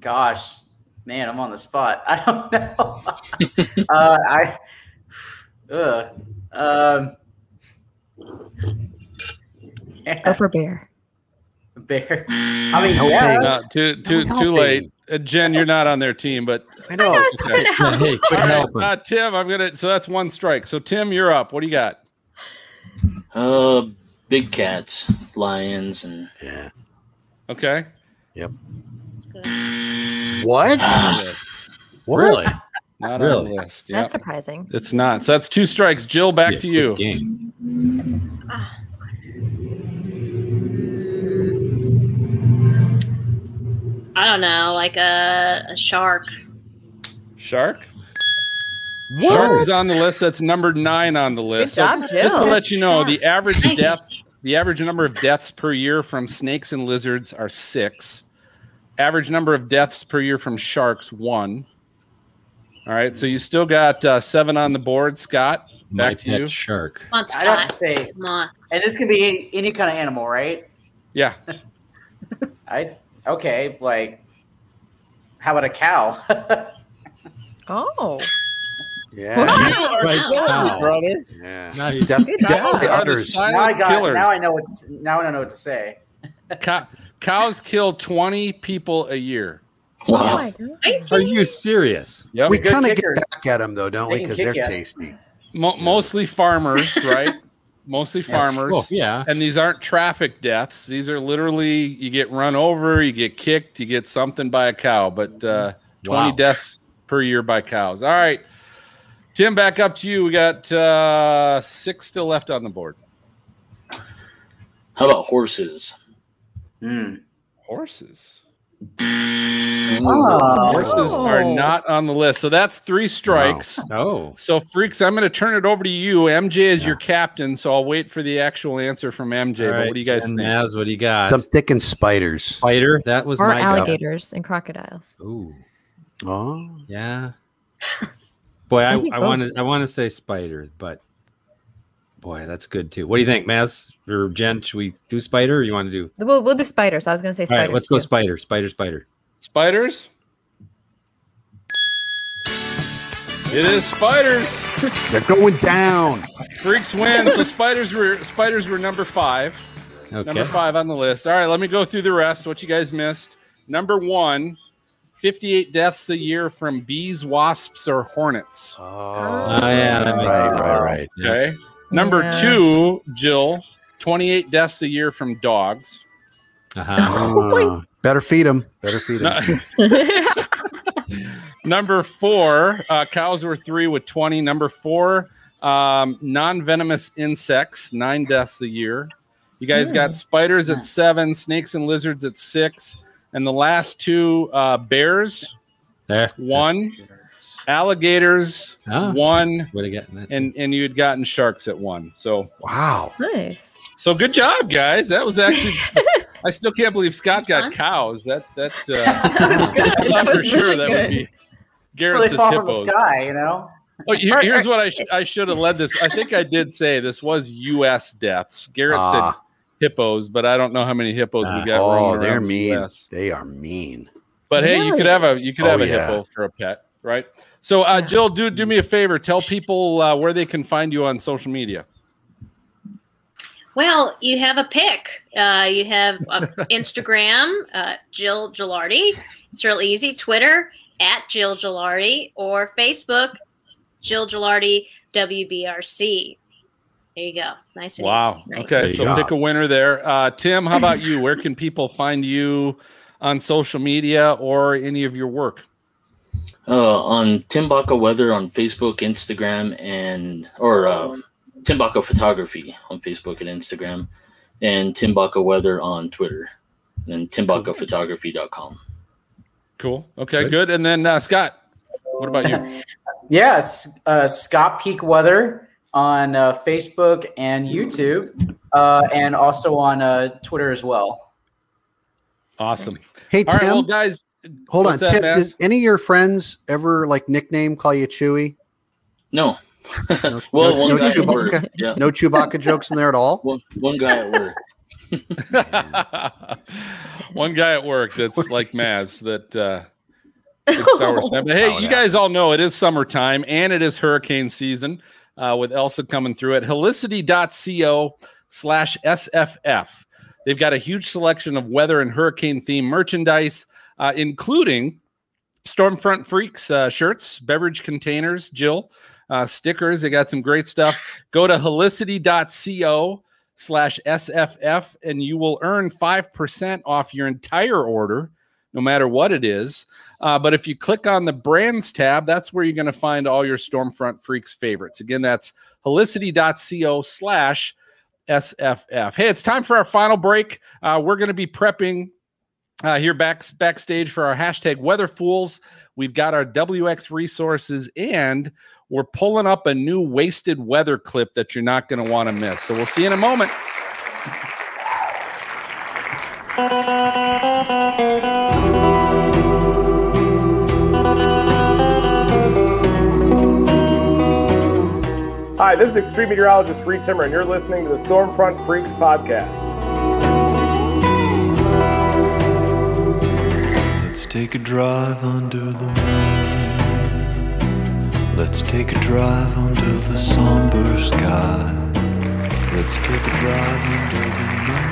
Gosh, Man, I'm on the spot. I don't know. uh, I. Ugh. Um. Go for bear. Bear. I mean, Help yeah. No, too too I'm too late. Uh, Jen, you're not on their team, but I know. Okay. hey, quit All right, helping. uh, Tim, I'm gonna. So that's one strike. So Tim, you're up. What do you got? Uh, big cats, lions, and Yeah. Okay. Yep. That's good. What? Yeah, What? Really? Not on Really? the list. Yeah. That's surprising. It's not. So that's two strikes. Jill, back Yeah, to you. I don't know, like a, a shark. Shark. Shark is on the list. That's number nine on the list. So job, just to let you know, the average Thank death, the average number of deaths per year from snakes and lizards are six. Average number of deaths per year from sharks one. All right, so you still got uh, seven on the board. Scott, My back to pet you. shark. Come on, I'd have to Scott. say, Come on. and this can be any, any kind of animal, right? Yeah, I okay, like how about a cow? Oh. Yeah. Right now. brother. Yeah. Nice. Def- definitely They the now I silent got. killers. Now I know what. To, now I know what to say. Cow- cows kill twenty people a year. Oh wow. my god. Are you serious? Yep. We kind of get back at them though, don't They we? Because they're tasty. Mo- mostly farmers, right? Mostly farmers. Oh, yeah. And these aren't traffic deaths. These are literally you get run over, you get kicked, you get something by a cow. But uh, 20 Wow. deaths per year by cows. All right. Tim, back up to you. We got uh, six still left on the board. How about horses? Hmm. Horses. Oh. Horses are oh. not on the list. So that's three strikes. Oh. So, freaks, I'm going to turn it over to you. MJ is your captain, so I'll wait for the actual answer from MJ. All but right, what do you guys Jen think? Maz, what do you got? Some thick and spiders. spider. That was Or my guess. alligators and crocodiles. Ooh, Oh. yeah. Boy, I, I I want to I want to say spider, but boy, that's good too. What do you think, Maz or Jen? Should we do spider, or you want to do? We'll, we'll do spiders. I was going to say All spiders. right, let's go spider, spider, spider. Spiders? It is spiders. They're going down. Freaks win. So spiders were spiders were number five. Okay. Number five on the list. All right, let me go through the rest. What you guys missed. Number one, 58 deaths a year from bees, wasps, or hornets. Oh, Oh, yeah, that makes right, sense. right, right. Yeah. Okay. Number Yeah. two, Jill, 28 deaths a year from dogs. Uh-huh. Uh, better feed them. Better feed them. Number four, uh, cows were three with 20. Number four, um, non venomous insects, nine deaths a year. You guys got spiders at seven, snakes and lizards at six. And the last two, uh, bears, There. one, alligators, Ah. one, What do you get? in that? and, and you had gotten sharks at one. So, Wow. nice. so good job, guys. That was actually. I still can't believe Scott got cows. That that uh, I thought for sure that would be garrett's Really says fall from the hippos. sky, you know. Oh, here- here's what I sh- I should have led this. I think I did say this was U.S. deaths. Garrett Ah. said hippos, but I don't know how many hippos we got. Oh, they're around the mean. US. They are mean. But hey, you could have a you could Oh, have a yeah. hippo for a pet, right? So, uh, Jill, do do me a favor. Tell people uh, where they can find you on social media. Well, you have a pick. Uh, you have uh, Instagram, uh, Jill Gilardi. It's real easy. Twitter at Jill Gilardi or Facebook, Jill Gilardi WBRC. There you go. Nice and Wow. easy. Right? Okay, Good so job. pick a winner there. Uh, Tim, how about you? Where can people find you on social media or any of your work? Uh, on Timbaka Weather on Facebook, Instagram, and or uh, Timbaka Photography on Facebook and Instagram, and Timbaka Weather on Twitter, and TimbakaPhotography.com. Cool. Okay, Good. good. And then uh, Scott, what about you? Yes, uh, Scott Peak Weather on uh, Facebook and YouTube, uh, and also on uh, Twitter as well. Awesome. Hey, All right, Tim. well, guys, hold on. what's that, Tim, Matt? did any of your friends ever like nickname call you Chewy? No, No, well, no- one no guy at Chewbacca? work. Yeah, No Chewbacca jokes in there at all? one one guy at work. One guy at work that's like Maz that uh, Star Wars fan. But hey, you guys all know it is summertime and it is hurricane season uh, with Elsa coming through at helicity.co slash SFF. They've got a huge selection of weather and hurricane themed merchandise, uh, including Stormfront Freaks uh, shirts, beverage containers, Jill, uh, stickers. They got some great stuff. Go to helicity.co slash SFF and you will earn 5% off your entire order, no matter what it is. Uh, but if you click on the brands tab, that's where you're going to find all your Stormfront Freaks favorites. Again, that's helicity.co slash SFF. Hey, it's time for our final break. Uh, we're going to be prepping uh, here back backstage for our hashtag Weather Fools. We've got our WX resources and we're pulling up a new wasted weather clip that you're not going to want to miss. So we'll see you in a moment. Hi, this is extreme meteorologist Reed Timmer, and you're listening to the Stormfront Freaks podcast. Take a drive under the moon. Let's take a drive under the somber sky. Let's take a drive under the moon.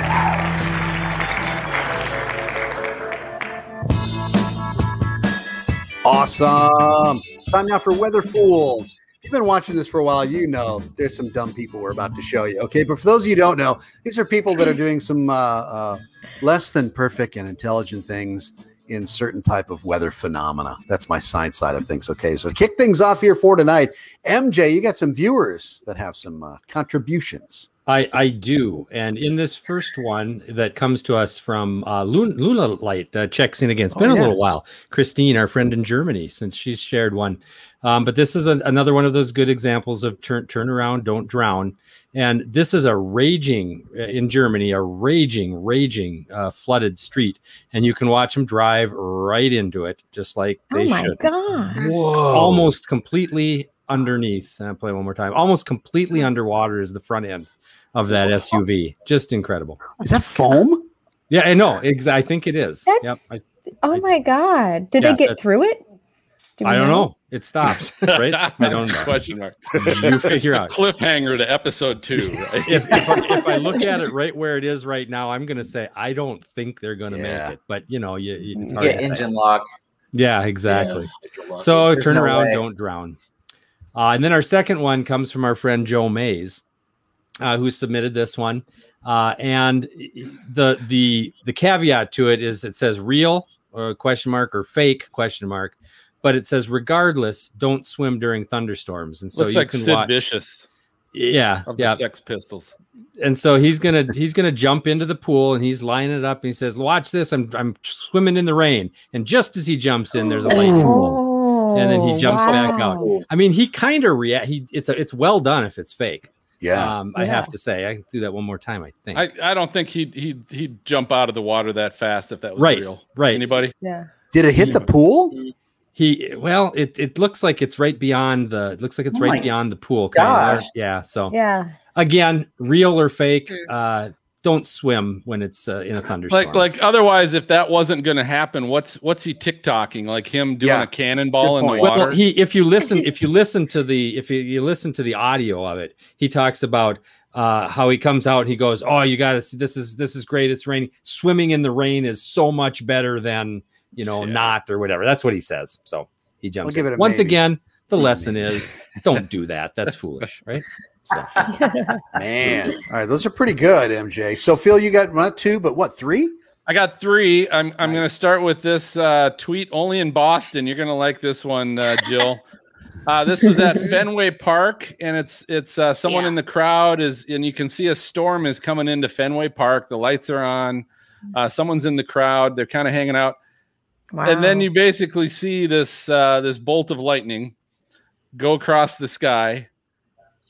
Awesome. Time now for Weather Fools. If you've been watching this for a while, you know there's some dumb people we're about to show you. Okay. But for those of you who don't know, these are people that are doing some uh, uh, less than perfect and intelligent things in certain type of weather phenomena. That's my science side of things. Okay. So to kick things off here for tonight, MJ, you got some viewers that have some uh, contributions. I, I do. And in this first one that comes to us from uh, Luna, Luna Light uh, checks in again. It's been a yeah. little while. Christine, our friend in Germany, since she's shared one. Um, but this is an, another one of those good examples of turn, turn around, don't drown. And this is a raging uh, in Germany, a raging, raging uh, flooded street. And you can watch them drive right into it, just like they oh my should god. almost completely underneath. And I'll play one more time. Almost completely underwater is the front end of that SUV. Just incredible. Is that foam? Yeah, I know. Ex- I think it is. Yep. That's- I, Oh my god. Did Yeah, they get through it? Do we I don't know. It stops, right? I don't know. Question mark. You figure out. cliffhanger to episode two, right? If, if, I, if I look at it right where it is right now, I'm going to say I don't think they're going to Yeah. make it. But you know, you, you- it's You hard get to say. engine lock. Yeah, exactly. Yeah. So There's turn no around, way. don't drown. Uh, and then our second one comes from our friend Joe Mays, uh, who submitted this one. Uh, and the the the caveat to it is it says real or question mark or fake question mark, but it says regardless, don't swim during thunderstorms. And so Looks you like can Sid watch. Vicious Yeah, of yeah the Sex Pistols. and so he's gonna he's gonna jump into the pool and he's lining it up and he says, "Watch this! I'm I'm swimming in the rain." And just as he jumps in, there's a lightning bolt, and then he Oh, jumps back out. I mean, he kind of react. He it's a, it's well done if it's fake. Yeah. Um, I Yeah. have to say, I can do that one more time. I think. I, I don't think he'd he'd he'd jump out of the water that fast if that was Right, real. right. Anybody? Yeah. Did it hit the pool? He well, it, it looks like it's right beyond the. It looks like it's Oh right beyond the pool. gosh. Yeah. So Yeah. again, real or fake? Hmm. Uh, don't swim when it's uh, in a thunderstorm. Like like otherwise, if that wasn't going to happen, what's what's he TikToking? Like him doing Yeah. a cannonball in the water? Well, he if you listen if you listen to the if you, you listen to the audio of it, he talks about uh, how he comes out and he goes, "Oh, you got to see this is this is great. It's raining. Swimming in the rain is so much better than you know Yeah. not or whatever." That's what he says. So he jumps. give in. it a Once maybe. again, the lesson is don't do that. That's foolish, right? So Man. All right. Those are pretty good, MJ. So, Phil, you got not two, but what, three? I got three. I'm I'm going to start with this uh, tweet only in Boston. You're going to like this one, uh, Jill. Uh, this was at Fenway Park, and it's it's uh, someone Yeah. in the crowd is, and you can see a storm is coming into Fenway Park. The lights are on. Uh, someone's in the crowd. They're kind of hanging out, Wow. and then you basically see this uh, this bolt of lightning go across the sky.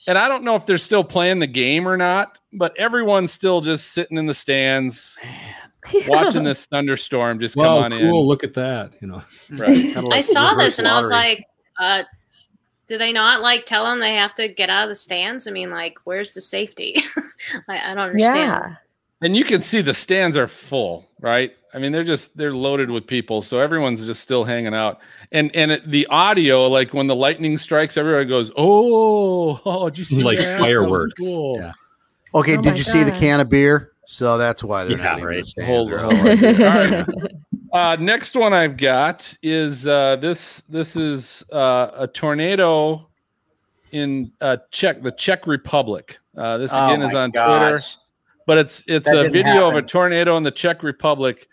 And I don't know if they're still playing the game or not, but everyone's still just sitting in the stands watching this thunderstorm just come Wow, on cool. Look at that. You know. Right. Kinda I saw this and I was like, uh, do they not like tell them they have to get out of the stands? I mean, like, where's the safety? I, I don't understand. Yeah. And you can see the stands are full, right? I mean, they're just they're loaded with people, so everyone's just still hanging out. And and it, the audio, like when the lightning strikes, everyone goes, "Oh, oh did you see Like that? That fireworks. cool." Yeah. Okay, Oh did my you see the can of beer? So that's why they're Yeah, not leaving right. the stands Hold early. on. All right. Uh, next one I've got is uh, this. This is uh, a tornado in uh, Czech, the Czech Republic. Uh, this Oh again is my on Twitter, gosh. But it's it's That a didn't video of a tornado in the Czech Republic,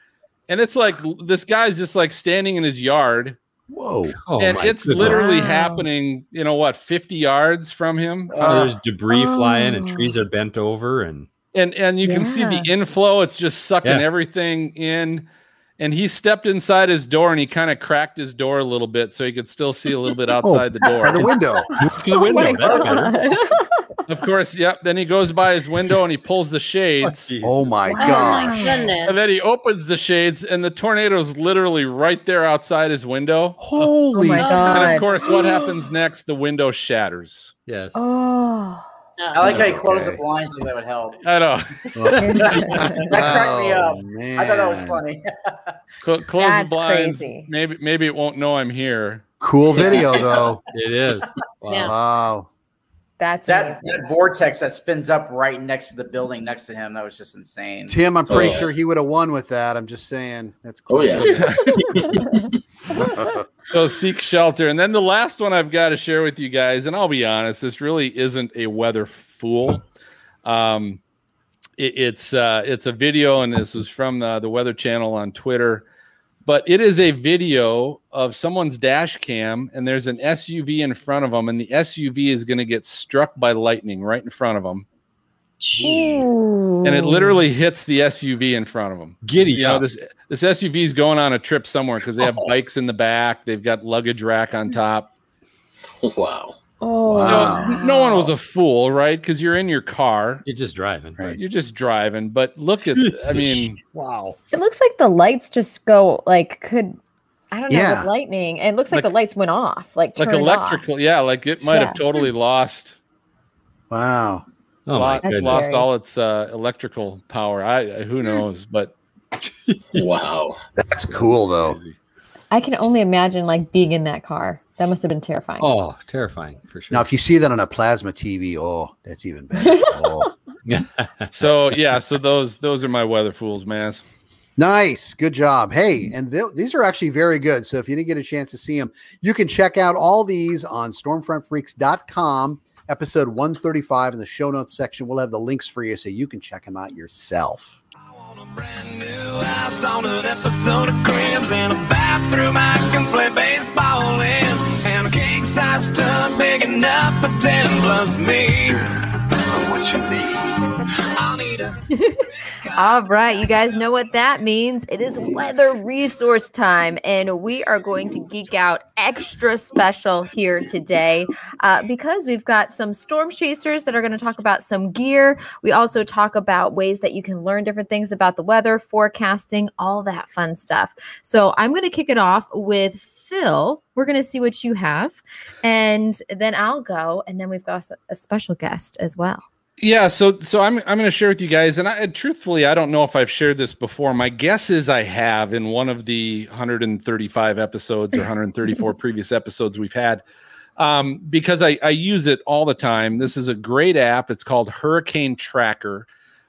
and it's like this guy's just like standing in his yard, Whoa. Oh, and it's goodness. literally Wow. happening. You know what, fifty yards from him. Oh, uh, there's debris flying and Oh. trees are oh. bent over and and and you can see the Yeah. inflow it's just sucking Yeah. everything in and he stepped inside his door and he kind of cracked his door a little bit so he could still see a little bit oh, outside the By door the window. move to the window. Oh That's better. God. of course yep then he goes by his window and he pulls the shades jeez. Oh my Oh my gosh. goodness. and then he opens the shades and the tornado's literally right there outside his window Holy Oh my and of course what happens next the window shatters Yes. Oh. I like how you close the blinds so that would help. i know That cracked me Oh, up. I thought that was funny. Cl- close That's the blinds crazy. maybe maybe it won't know i'm here Cool video though. It is. Wow. Yeah. Wow. That's that, that vortex that spins up right next to the building next to him, that was just insane. Tim, I'm pretty Oh. sure he would have won with that. I'm just saying. That's cool. Oh yeah. So seek shelter. And then the last one I've got to share with you guys, and I'll be honest, this really isn't a weather fool. Um, it- it's uh, it's a video, and this is from the, the Weather Channel on Twitter. But it is a video of someone's dash cam, and there's an SUV in front of them, and the SUV is going to get struck by lightning right in front of them, and it literally hits the SUV in front of them. Giddy You know, this this SUV is going on a trip somewhere because they have oh. bikes in the back, they've got luggage rack on hmm. top. wow. Oh. So Wow. no one was a fool, right? Because you're in your car, You're just driving. Right. you're just driving. But look at, I mean, wow. It looks like the lights just go like could I don't know Yeah. with lightning. It looks like, Like- the lights went off, like like turned electrical, yeah, like it might Yeah. have totally lost Wow. Oh my lost, lost scary. all its uh, electrical power. I who knows, but Wow. That's cool though. I can only imagine like being in that car. That must have been terrifying. Oh, terrifying for sure. Now, if you see that on a plasma TV, oh, that's even better. Oh. so yeah, so those those are my weather fools, man. Nice. Good job. Hey, and th- these are actually very good. So if you didn't get a chance to see them, you can check out all these on stormfrontfreaks.com, episode 135 in the show notes section. We'll have the links for you so you can check them out yourself. On an episode of Cribs in a bathroom I can play baseball in. And a king size tub big enough for 10 plus me. What you need? All right, you guys know what that means. It is weather resource time, and we are going to geek out extra special here today uh, because we've got some storm chasers that are going to talk about some gear. We also talk about ways that you can learn different things about the weather, forecasting, all that fun stuff. So I'm going to kick it off with Phil. We're going to see what you have, and then I'll go, and then we've got a special guest as well. Yeah, so so I'm I'm going to share with you guys, and I truthfully I don't know if I've shared this before. My guess is I have in one of the 135 episodes or 134 previous episodes we've had, um, because I I use it all the time. This is a great app. It's called Hurricane Tracker.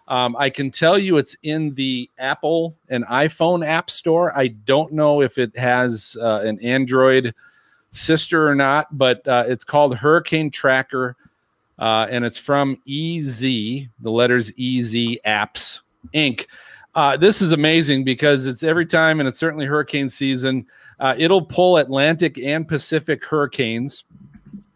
Um, I can tell you it's in the Apple and iPhone App Store. I don't know if it has uh, an Android sister or not, but uh, it's called Hurricane Tracker uh, and it's from EZ, the letters EZ Apps Inc. Uh, this is amazing because it's every time, and it's certainly hurricane season. Uh, it'll pull Atlantic and Pacific hurricanes,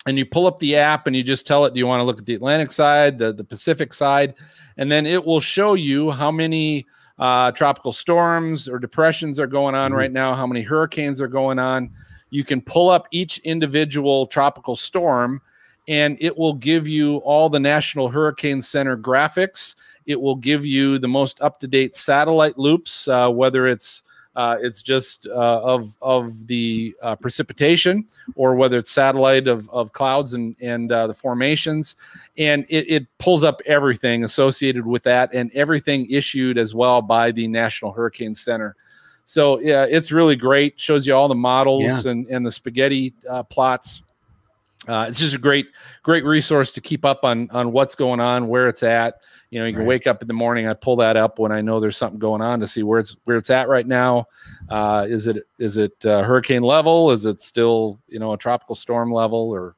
and you pull up the app and you just tell it, do you want to look at the Atlantic side, the, the Pacific side, and then it will show you how many uh, tropical storms or depressions are going on right now, how many hurricanes are going on. You can pull up each individual tropical storm and it will give you all the National Hurricane Center graphics. It will give you the most up to date satellite loops, uh, whether it's Uh, it's just uh, of of the uh, precipitation, or whether it's satellite of, of clouds and and uh, the formations, and it, it pulls up everything associated with that, and everything issued as well by the National Hurricane Center. So yeah, it's really great. Shows you all the models Yeah. and and the spaghetti uh, plots. Uh, it's just a great great resource to keep up on on what's going on, where it's at. You know, you can Right. wake up in the morning. I pull that up when I know there's something going on to see where it's where it's at right now. Uh, is it is it uh, hurricane level? Is it still you know a tropical storm level or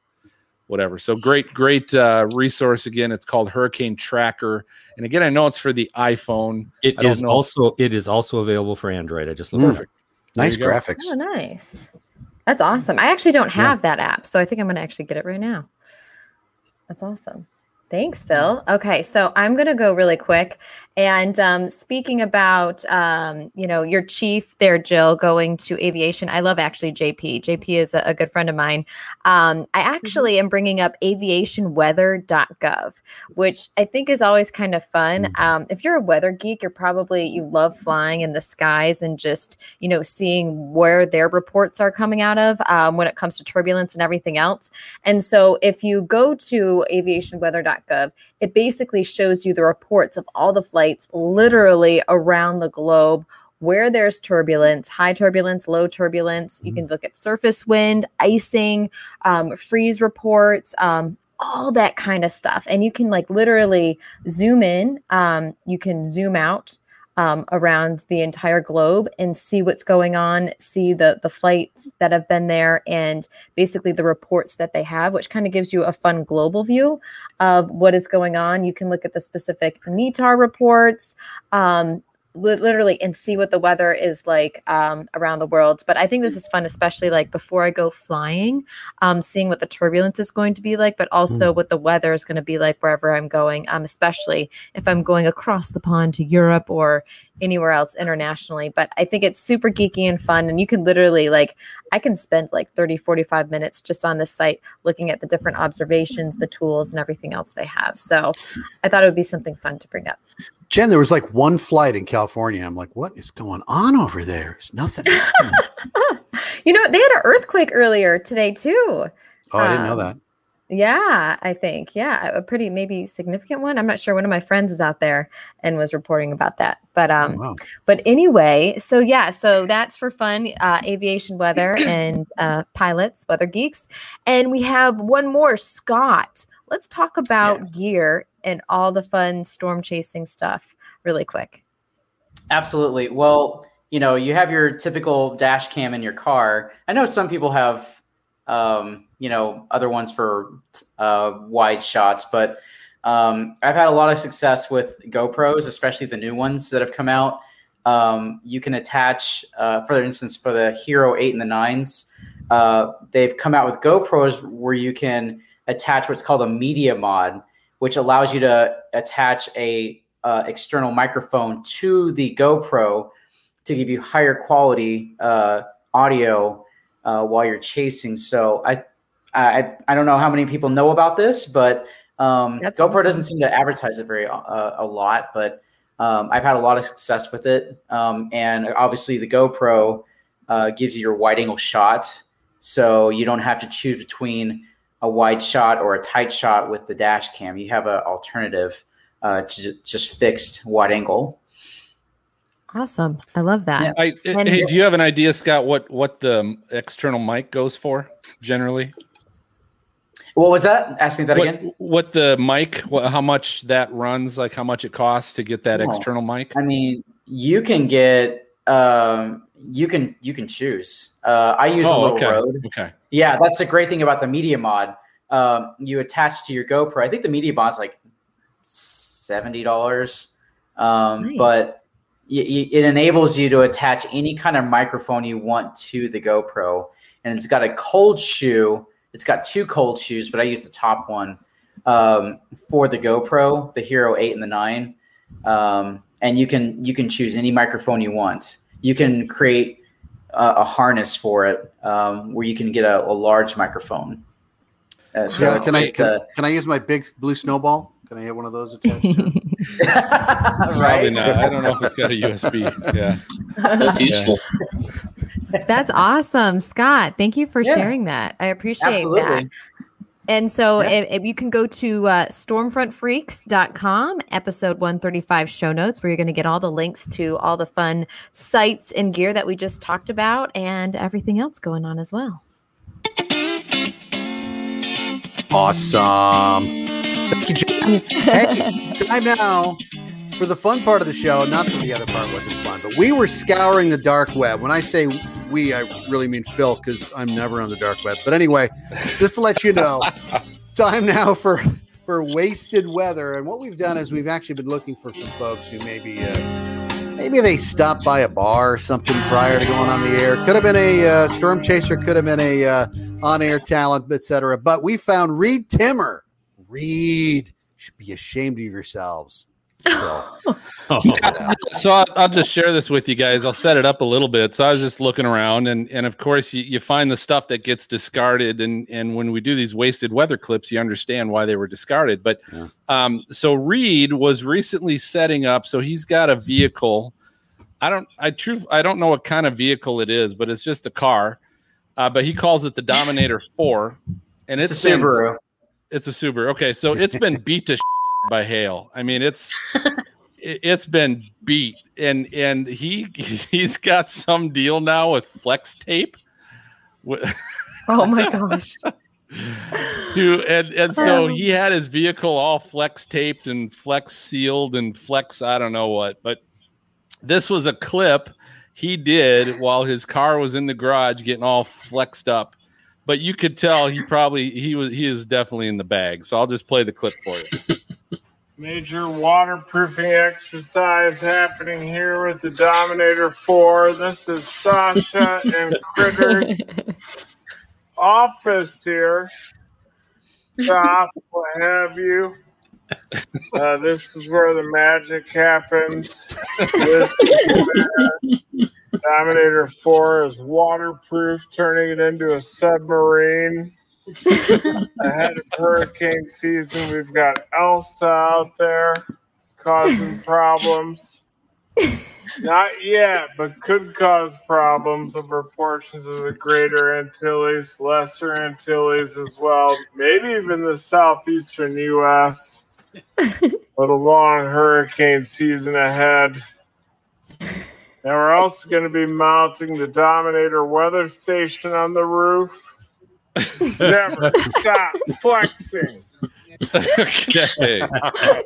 whatever? So great great uh, resource again. It's called Hurricane Tracker, and again I know it's for the iPhone. It I don't is know- also it is also available for Android. I just looked. Perfect. Nice There go. graphics. Oh, nice. That's awesome. I actually don't have that app, so I think I'm going to actually get it right now. That's awesome. Thanks, Phil. Okay, so I'm going to go really quick. And um, speaking about, um, you know, your chief there, Jill, going to aviation. I love actually JP. JP is a, a good friend of mine. Um, I actually am bringing up aviationweather.gov, which I think is always kind of fun. Um, if you're a weather geek, you're probably you love flying in the skies and just you know seeing where their reports are coming out of um, when it comes to turbulence and everything else. And so if you go to aviationweather.gov, it basically shows you the reports of all the flights literally around the globe where there's turbulence, high turbulence, low turbulence. You can look at surface wind, icing, um, freeze reports, um, all that kind of stuff. And you can like literally zoom in, um, you can zoom out. Um, around the entire globe and see what's going on, see the the flights that have been there, and basically the reports that they have, which kind of gives you a fun global view of what is going on. You can look at the specific METAR reports, um, literally, and see what the weather is like um, around the world. But I think this is fun, especially like before I go flying, um, seeing what the turbulence is going to be like, but also what the weather is going to be like wherever I'm going, um, especially if I'm going across the pond to Europe or anywhere else internationally. But I think it's super geeky and fun. And you can literally, like, I can spend like 30, 45 minutes just on this site looking at the different observations, the tools, and everything else they have. So I thought it would be something fun to bring up. Jen, there was like one flight in California. I'm like, what is going on over there? It's nothing. You know, they had an earthquake earlier today, too. oh, I didn't know Um, that. Yeah, I think. Yeah, a pretty maybe significant one. I'm not sure. One of my friends is out there and was reporting about that. But um wow. but anyway, so yeah, so that's for fun, uh aviation weather and uh pilots, weather geeks. And we have one more, Scott. Let's talk about gear and all the fun storm chasing stuff really quick. Absolutely. Well, you know, you have your typical dash cam in your car. I know some people have, um, you know, other ones for uh, wide shots, but um, I've had a lot of success with GoPros, especially the new ones that have come out. Um, you can attach, uh, for instance, for the Hero 8 and the 9s, uh, they've come out with GoPros where you can attach what's called a media mod, which allows you to attach a uh, external microphone to the GoPro to give you higher quality uh, audio uh, while you're chasing. So I, I I don't know how many people know about this, but um, That's GoPro awesome. doesn't seem to advertise it very uh, a lot. But um, I've had a lot of success with it, um, and obviously the GoPro uh, gives you your wide angle shot, so you don't have to choose between a wide shot or a tight shot with the dash cam. You have an alternative uh, to just fixed wide angle. Awesome. I love that. I, And- hey, do you have an idea, Scott? What what the external mic goes for generally? What was that? Ask me that what, again. What the mic? What, how much that runs? Like how much it costs to get that Oh. external mic? I mean, you can get um, you can you can choose. Uh, I use a Oh, little okay. Rode. Okay. Yeah, that's the great thing about the media mod. Um, you attach to your GoPro. I think the media mod's like seventy dollars, um, Nice. but y- y- it enables you to attach any kind of microphone you want to the GoPro, and it's got a cold shoe. It's got two cold shoes, but I use the top one um, for the GoPro, the Hero Eight and the Nine, um, and you can you can choose any microphone you want. You can create a, a harness for it um, where you can get a, a large microphone. Uh, so can I can, uh, can I use my big blue snowball? Can I hit one of those attached? to it? Probably not. I don't know if it's got a USB. Yeah. That's useful. That's awesome, Scott. Thank you for Yeah. sharing that. I appreciate Absolutely. that. And so Yeah. if, if you can go to uh, stormfrontfreaks.com, episode 135 show notes, where you're going to get all the links to all the fun sites and gear that we just talked about and everything else going on as well. Awesome. Thank you, Jen. Hey, time now for the fun part of the show. Not that the other part wasn't fun, but we were scouring the dark web. When I say we, I really mean Phil because I'm never on the dark web. But anyway, just to let you know, time now for for wasted weather. And what we've done is we've actually been looking for some folks who maybe uh, maybe they stopped by a bar or something prior to going on the air. Could have been a uh, storm chaser, could have been a uh, on air talent, etc. But we found Reed Timmer. Reed should be ashamed of yourselves. Phil. so I'll, I'll just share this with you guys. I'll set it up a little bit. So I was just looking around, and and of course you, you find the stuff that gets discarded, and and when we do these wasted weather clips, you understand why they were discarded. But um, so Reed was recently setting up. So he's got a vehicle. I don't. I truth. I don't know what kind of vehicle it is, but it's just a car. Uh, but he calls it the Dominator Four, and It's it's a been- Subaru. It's a Subaru. Okay, so it's been beat to by hail. I mean, it's it- it's been beat, and and he he's got some deal now with flex tape. Oh my gosh. Dude, and and so um, he had his vehicle all flex taped and flex sealed and flex I don't know what, but this was a clip he did while his car was in the garage getting all flexed up. But you could tell he probably he was he is definitely in the bag. So I'll just play the clip for you. Major waterproofing exercise happening here with the Dominator 4. This is Sasha and Critter's office here. Shop, what have you. Uh, this is where the magic happens. This is where Dominator 4 is waterproof, turning it into a submarine. Ahead of hurricane season, we've got Elsa out there causing problems. Not yet, but could cause problems over portions of the greater Antilles, lesser Antilles as well, maybe even the southeastern U.S. But a long hurricane season ahead. Now we're also going to be mounting the Dominator weather station on the roof. Never stop flexing. okay.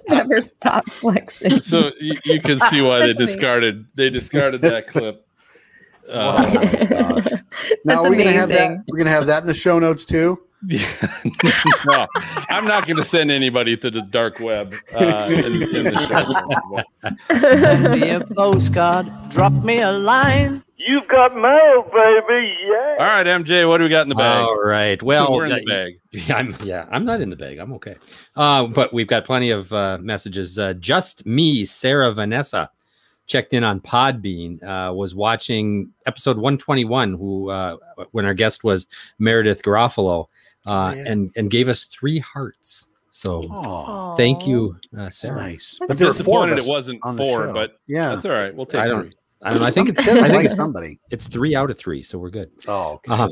Never stop flexing. So you, you can see why they That's me. discarded they discarded that clip. Uh, Now That's we're gonna have that. We're gonna have that in the show notes too. no, I'm not going to send anybody to the dark web. Uh, in, in the show. Send me a postcard, drop me a line. You've got mail, baby. Yeah. All right, MJ, what do we got in the bag? All right. Well, we're in uh, the bag. Yeah, I'm, yeah, I'm not in the bag. I'm okay. Uh, but we've got plenty of uh, messages. Uh, just me, Sarah Vanessa, checked in on Podbean. Uh, was watching episode 121, who uh, when our guest was Meredith Garofalo, uh, and and gave us three hearts. So Aw. thank you, uh, Sarah. Nice. I'm But there four of disappointed us it wasn't on the four, show. but Yeah. that's all right. We'll take I don't. three. I don't know. I think it's. Somebody I think it's somebody. It's three out of three, so we're good. Oh, okay. Uh,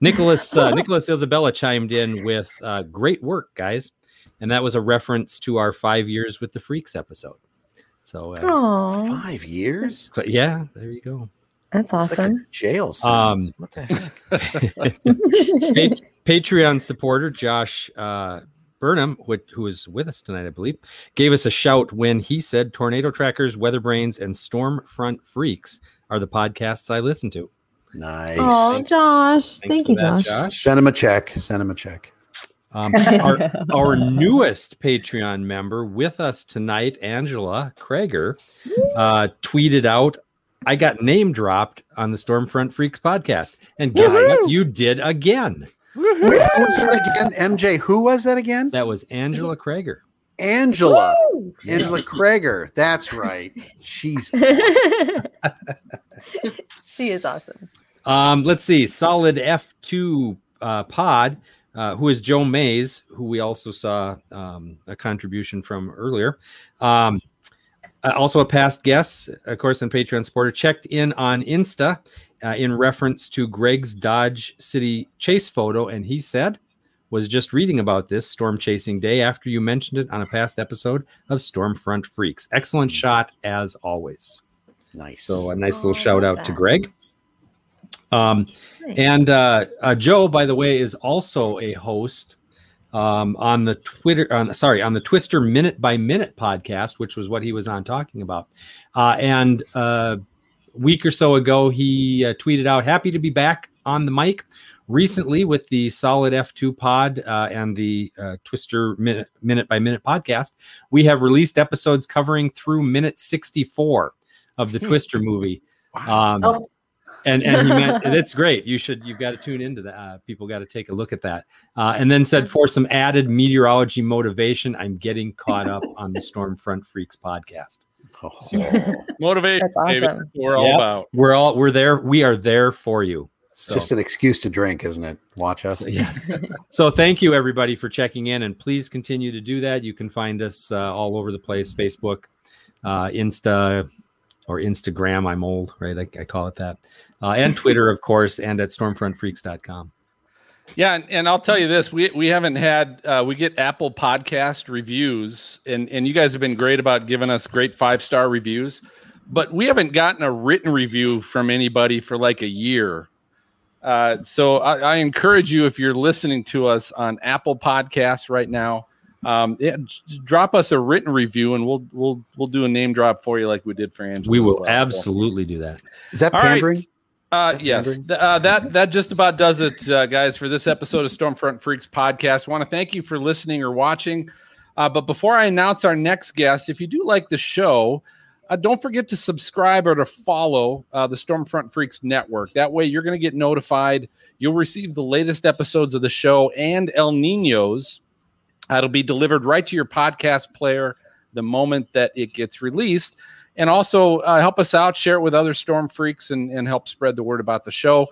Nicholas uh, Nicholas Isabella chimed in with uh, great work, guys, and that was a reference to our five years with the Freaks episode. So, uh, Oh, Five years. yeah, there you go. That's awesome. Jail Um, what the heck? Pa- Patreon supporter Josh uh, Burnham, who, who is with us tonight, I believe, gave us a shout when he said Tornado Trackers, Weather Brains, and Stormfront Freaks are the podcasts I listen to. Nice. Oh, Josh. Thanks Thank you, that, Josh. Josh. Send him a check. Send him a check. Um, our, our newest Patreon member with us tonight, Angela Krager, uh, tweeted out, I got name dropped on the Stormfront Freaks podcast. And guess what? You did again. Wait, who was that again? MJ. Who was that again? That was Angela Krager. Angela. Angela Krager. That's right. She's she is awesome. Um, let's see. Solid F2 uh, Pod, uh, who is Joe Mays, who we also saw um, a contribution from earlier. Um, uh, also a past guest, of course, and Patreon supporter, checked in on Insta uh, in reference to Greg's Dodge City chase photo, and he said, "Was just reading about this storm chasing day after you mentioned it on a past episode of Stormfront Freaks. Excellent shot as always." Nice. So a nice little shout out to Greg. Um, and uh, uh, Joe, by the way, is also a host um, on the Twitter, on sorry, on the Twister Minute by Minute podcast, which was what he was on talking about. Uh, and uh, a week or so ago, he uh, tweeted out, "Happy to be back on the mic." Recently, with the Solid F2 pod uh, and the uh, Twister Minute, Minute by Minute podcast, we have released episodes covering through minute 64 of the Twister movie. Um, Oh. And and he meant that's great. You should you've got to tune into that. Uh, people got to take a look at that. Uh, and then said for some added meteorology motivation, I'm getting caught up on the Stormfront Freaks podcast. Oh. Motivate. That's baby. awesome. We're all Yep. about. We're all we're there. We are there for you. It's So, just an excuse to drink, isn't it? Watch us. yes. so thank you everybody for checking in, and please continue to do that. You can find us uh, all over the place: Facebook, uh, Insta, or Instagram. I'm old, right? I, I call it that, uh, and Twitter, of course, and at StormfrontFreaks.com. Yeah, and, and I'll tell you this: we we haven't had uh, we get Apple Podcast reviews, and and you guys have been great about giving us great five star reviews, but we haven't gotten a written review from anybody for like a year. Uh, so I, I encourage you if you're listening to us on Apple Podcasts right now, um, yeah, drop us a written review, and we'll we'll we'll do a name drop for you like we did for Angela. We will well. absolutely do that. Is that All right. pandering? Uh, yes, pandering? Th- uh, that that just about does it, uh, guys, for this episode of Stormfront Freaks podcast. want to thank you for listening or watching. Uh, but before I announce our next guest, if you do like the show, uh, don't forget to subscribe or to follow uh, the Stormfront Freaks network. That way, you're going to get notified. You'll receive the latest episodes of the show and El Ninos. It'll be delivered right to your podcast player the moment that it gets released. And also uh, help us out, share it with other Storm Freaks, and, and help spread the word about the show.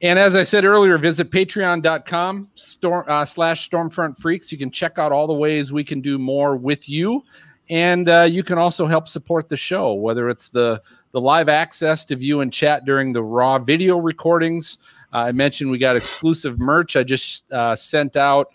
And as I said earlier, visit patreon.com storm, uh, slash Stormfront Freaks. You can check out all the ways we can do more with you. And uh, you can also help support the show, whether it's the, the live access to view and chat during the raw video recordings. Uh, I mentioned we got exclusive merch. I just uh, sent out.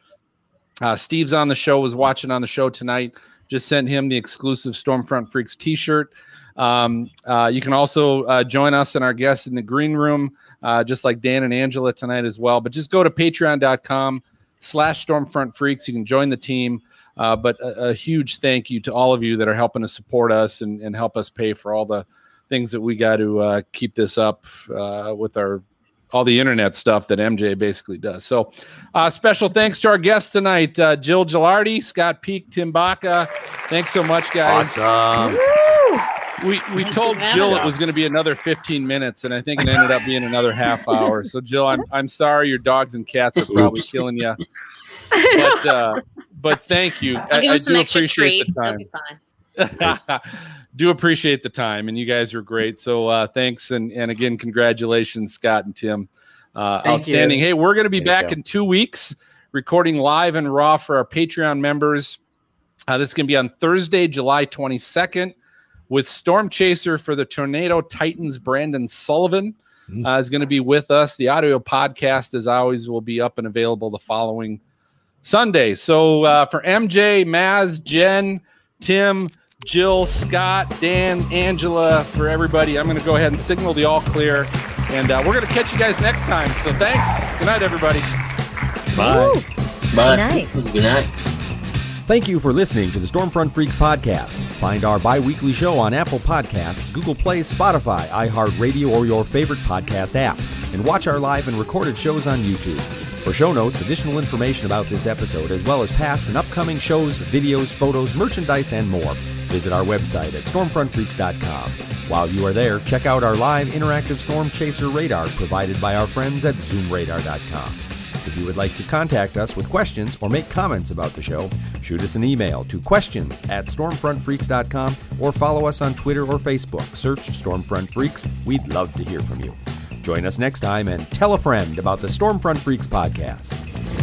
Uh, Steve's on the show, was watching on the show tonight. Just sent him the exclusive Stormfront Freaks t shirt. Um, uh, you can also uh, join us and our guests in the green room, uh, just like Dan and Angela tonight as well. But just go to patreon.com slash Stormfront Freaks. You can join the team. Uh, but a, a huge thank you to all of you that are helping to support us and, and help us pay for all the things that we got to uh, keep this up uh, with our all the internet stuff that MJ basically does. So, uh, special thanks to our guests tonight, uh, Jill Gilardi, Scott Peak, Tim Baca. Thanks so much, guys. Awesome. We we told Jill it was going to be another 15 minutes, and I think it ended up being another half hour. So, Jill, I'm I'm sorry your dogs and cats are probably Oops. killing you, but uh, but thank you. I, I'll give I do appreciate treats. the They'll time. be fine. do appreciate the time and you guys are great so uh thanks and and again congratulations scott and tim uh Thank outstanding you. hey we're going to be There back go. in two weeks recording live and raw for our patreon members uh, this is going to be on thursday july 22nd with storm chaser for the tornado titans brandon sullivan Mm. uh, is going to be with us the audio podcast as always will be up and available the following sunday so uh, for mj maz jen tim Jill, Scott, Dan, Angela, for everybody. I'm going to go ahead and signal the all clear, and uh, we're going to catch you guys next time. So thanks. Good night, everybody. Bye. Bye. night. Good night. Thank you for listening to the Stormfront Freaks podcast. Find our bi weekly show on Apple Podcasts, Google Play, Spotify, iHeartRadio, or your favorite podcast app. And watch our live and recorded shows on YouTube. For show notes, additional information about this episode, as well as past and upcoming shows, videos, photos, merchandise, and more, visit our website at stormfrontfreaks.com. While you are there, check out our live interactive storm chaser radar provided by our friends at zoomradar.com. If you would like to contact us with questions or make comments about the show, shoot us an email to questions at stormfrontfreaks.com or follow us on Twitter or Facebook. Search Stormfront Freaks. We'd love to hear from you. Join us next time and tell a friend about the Stormfront Freaks podcast.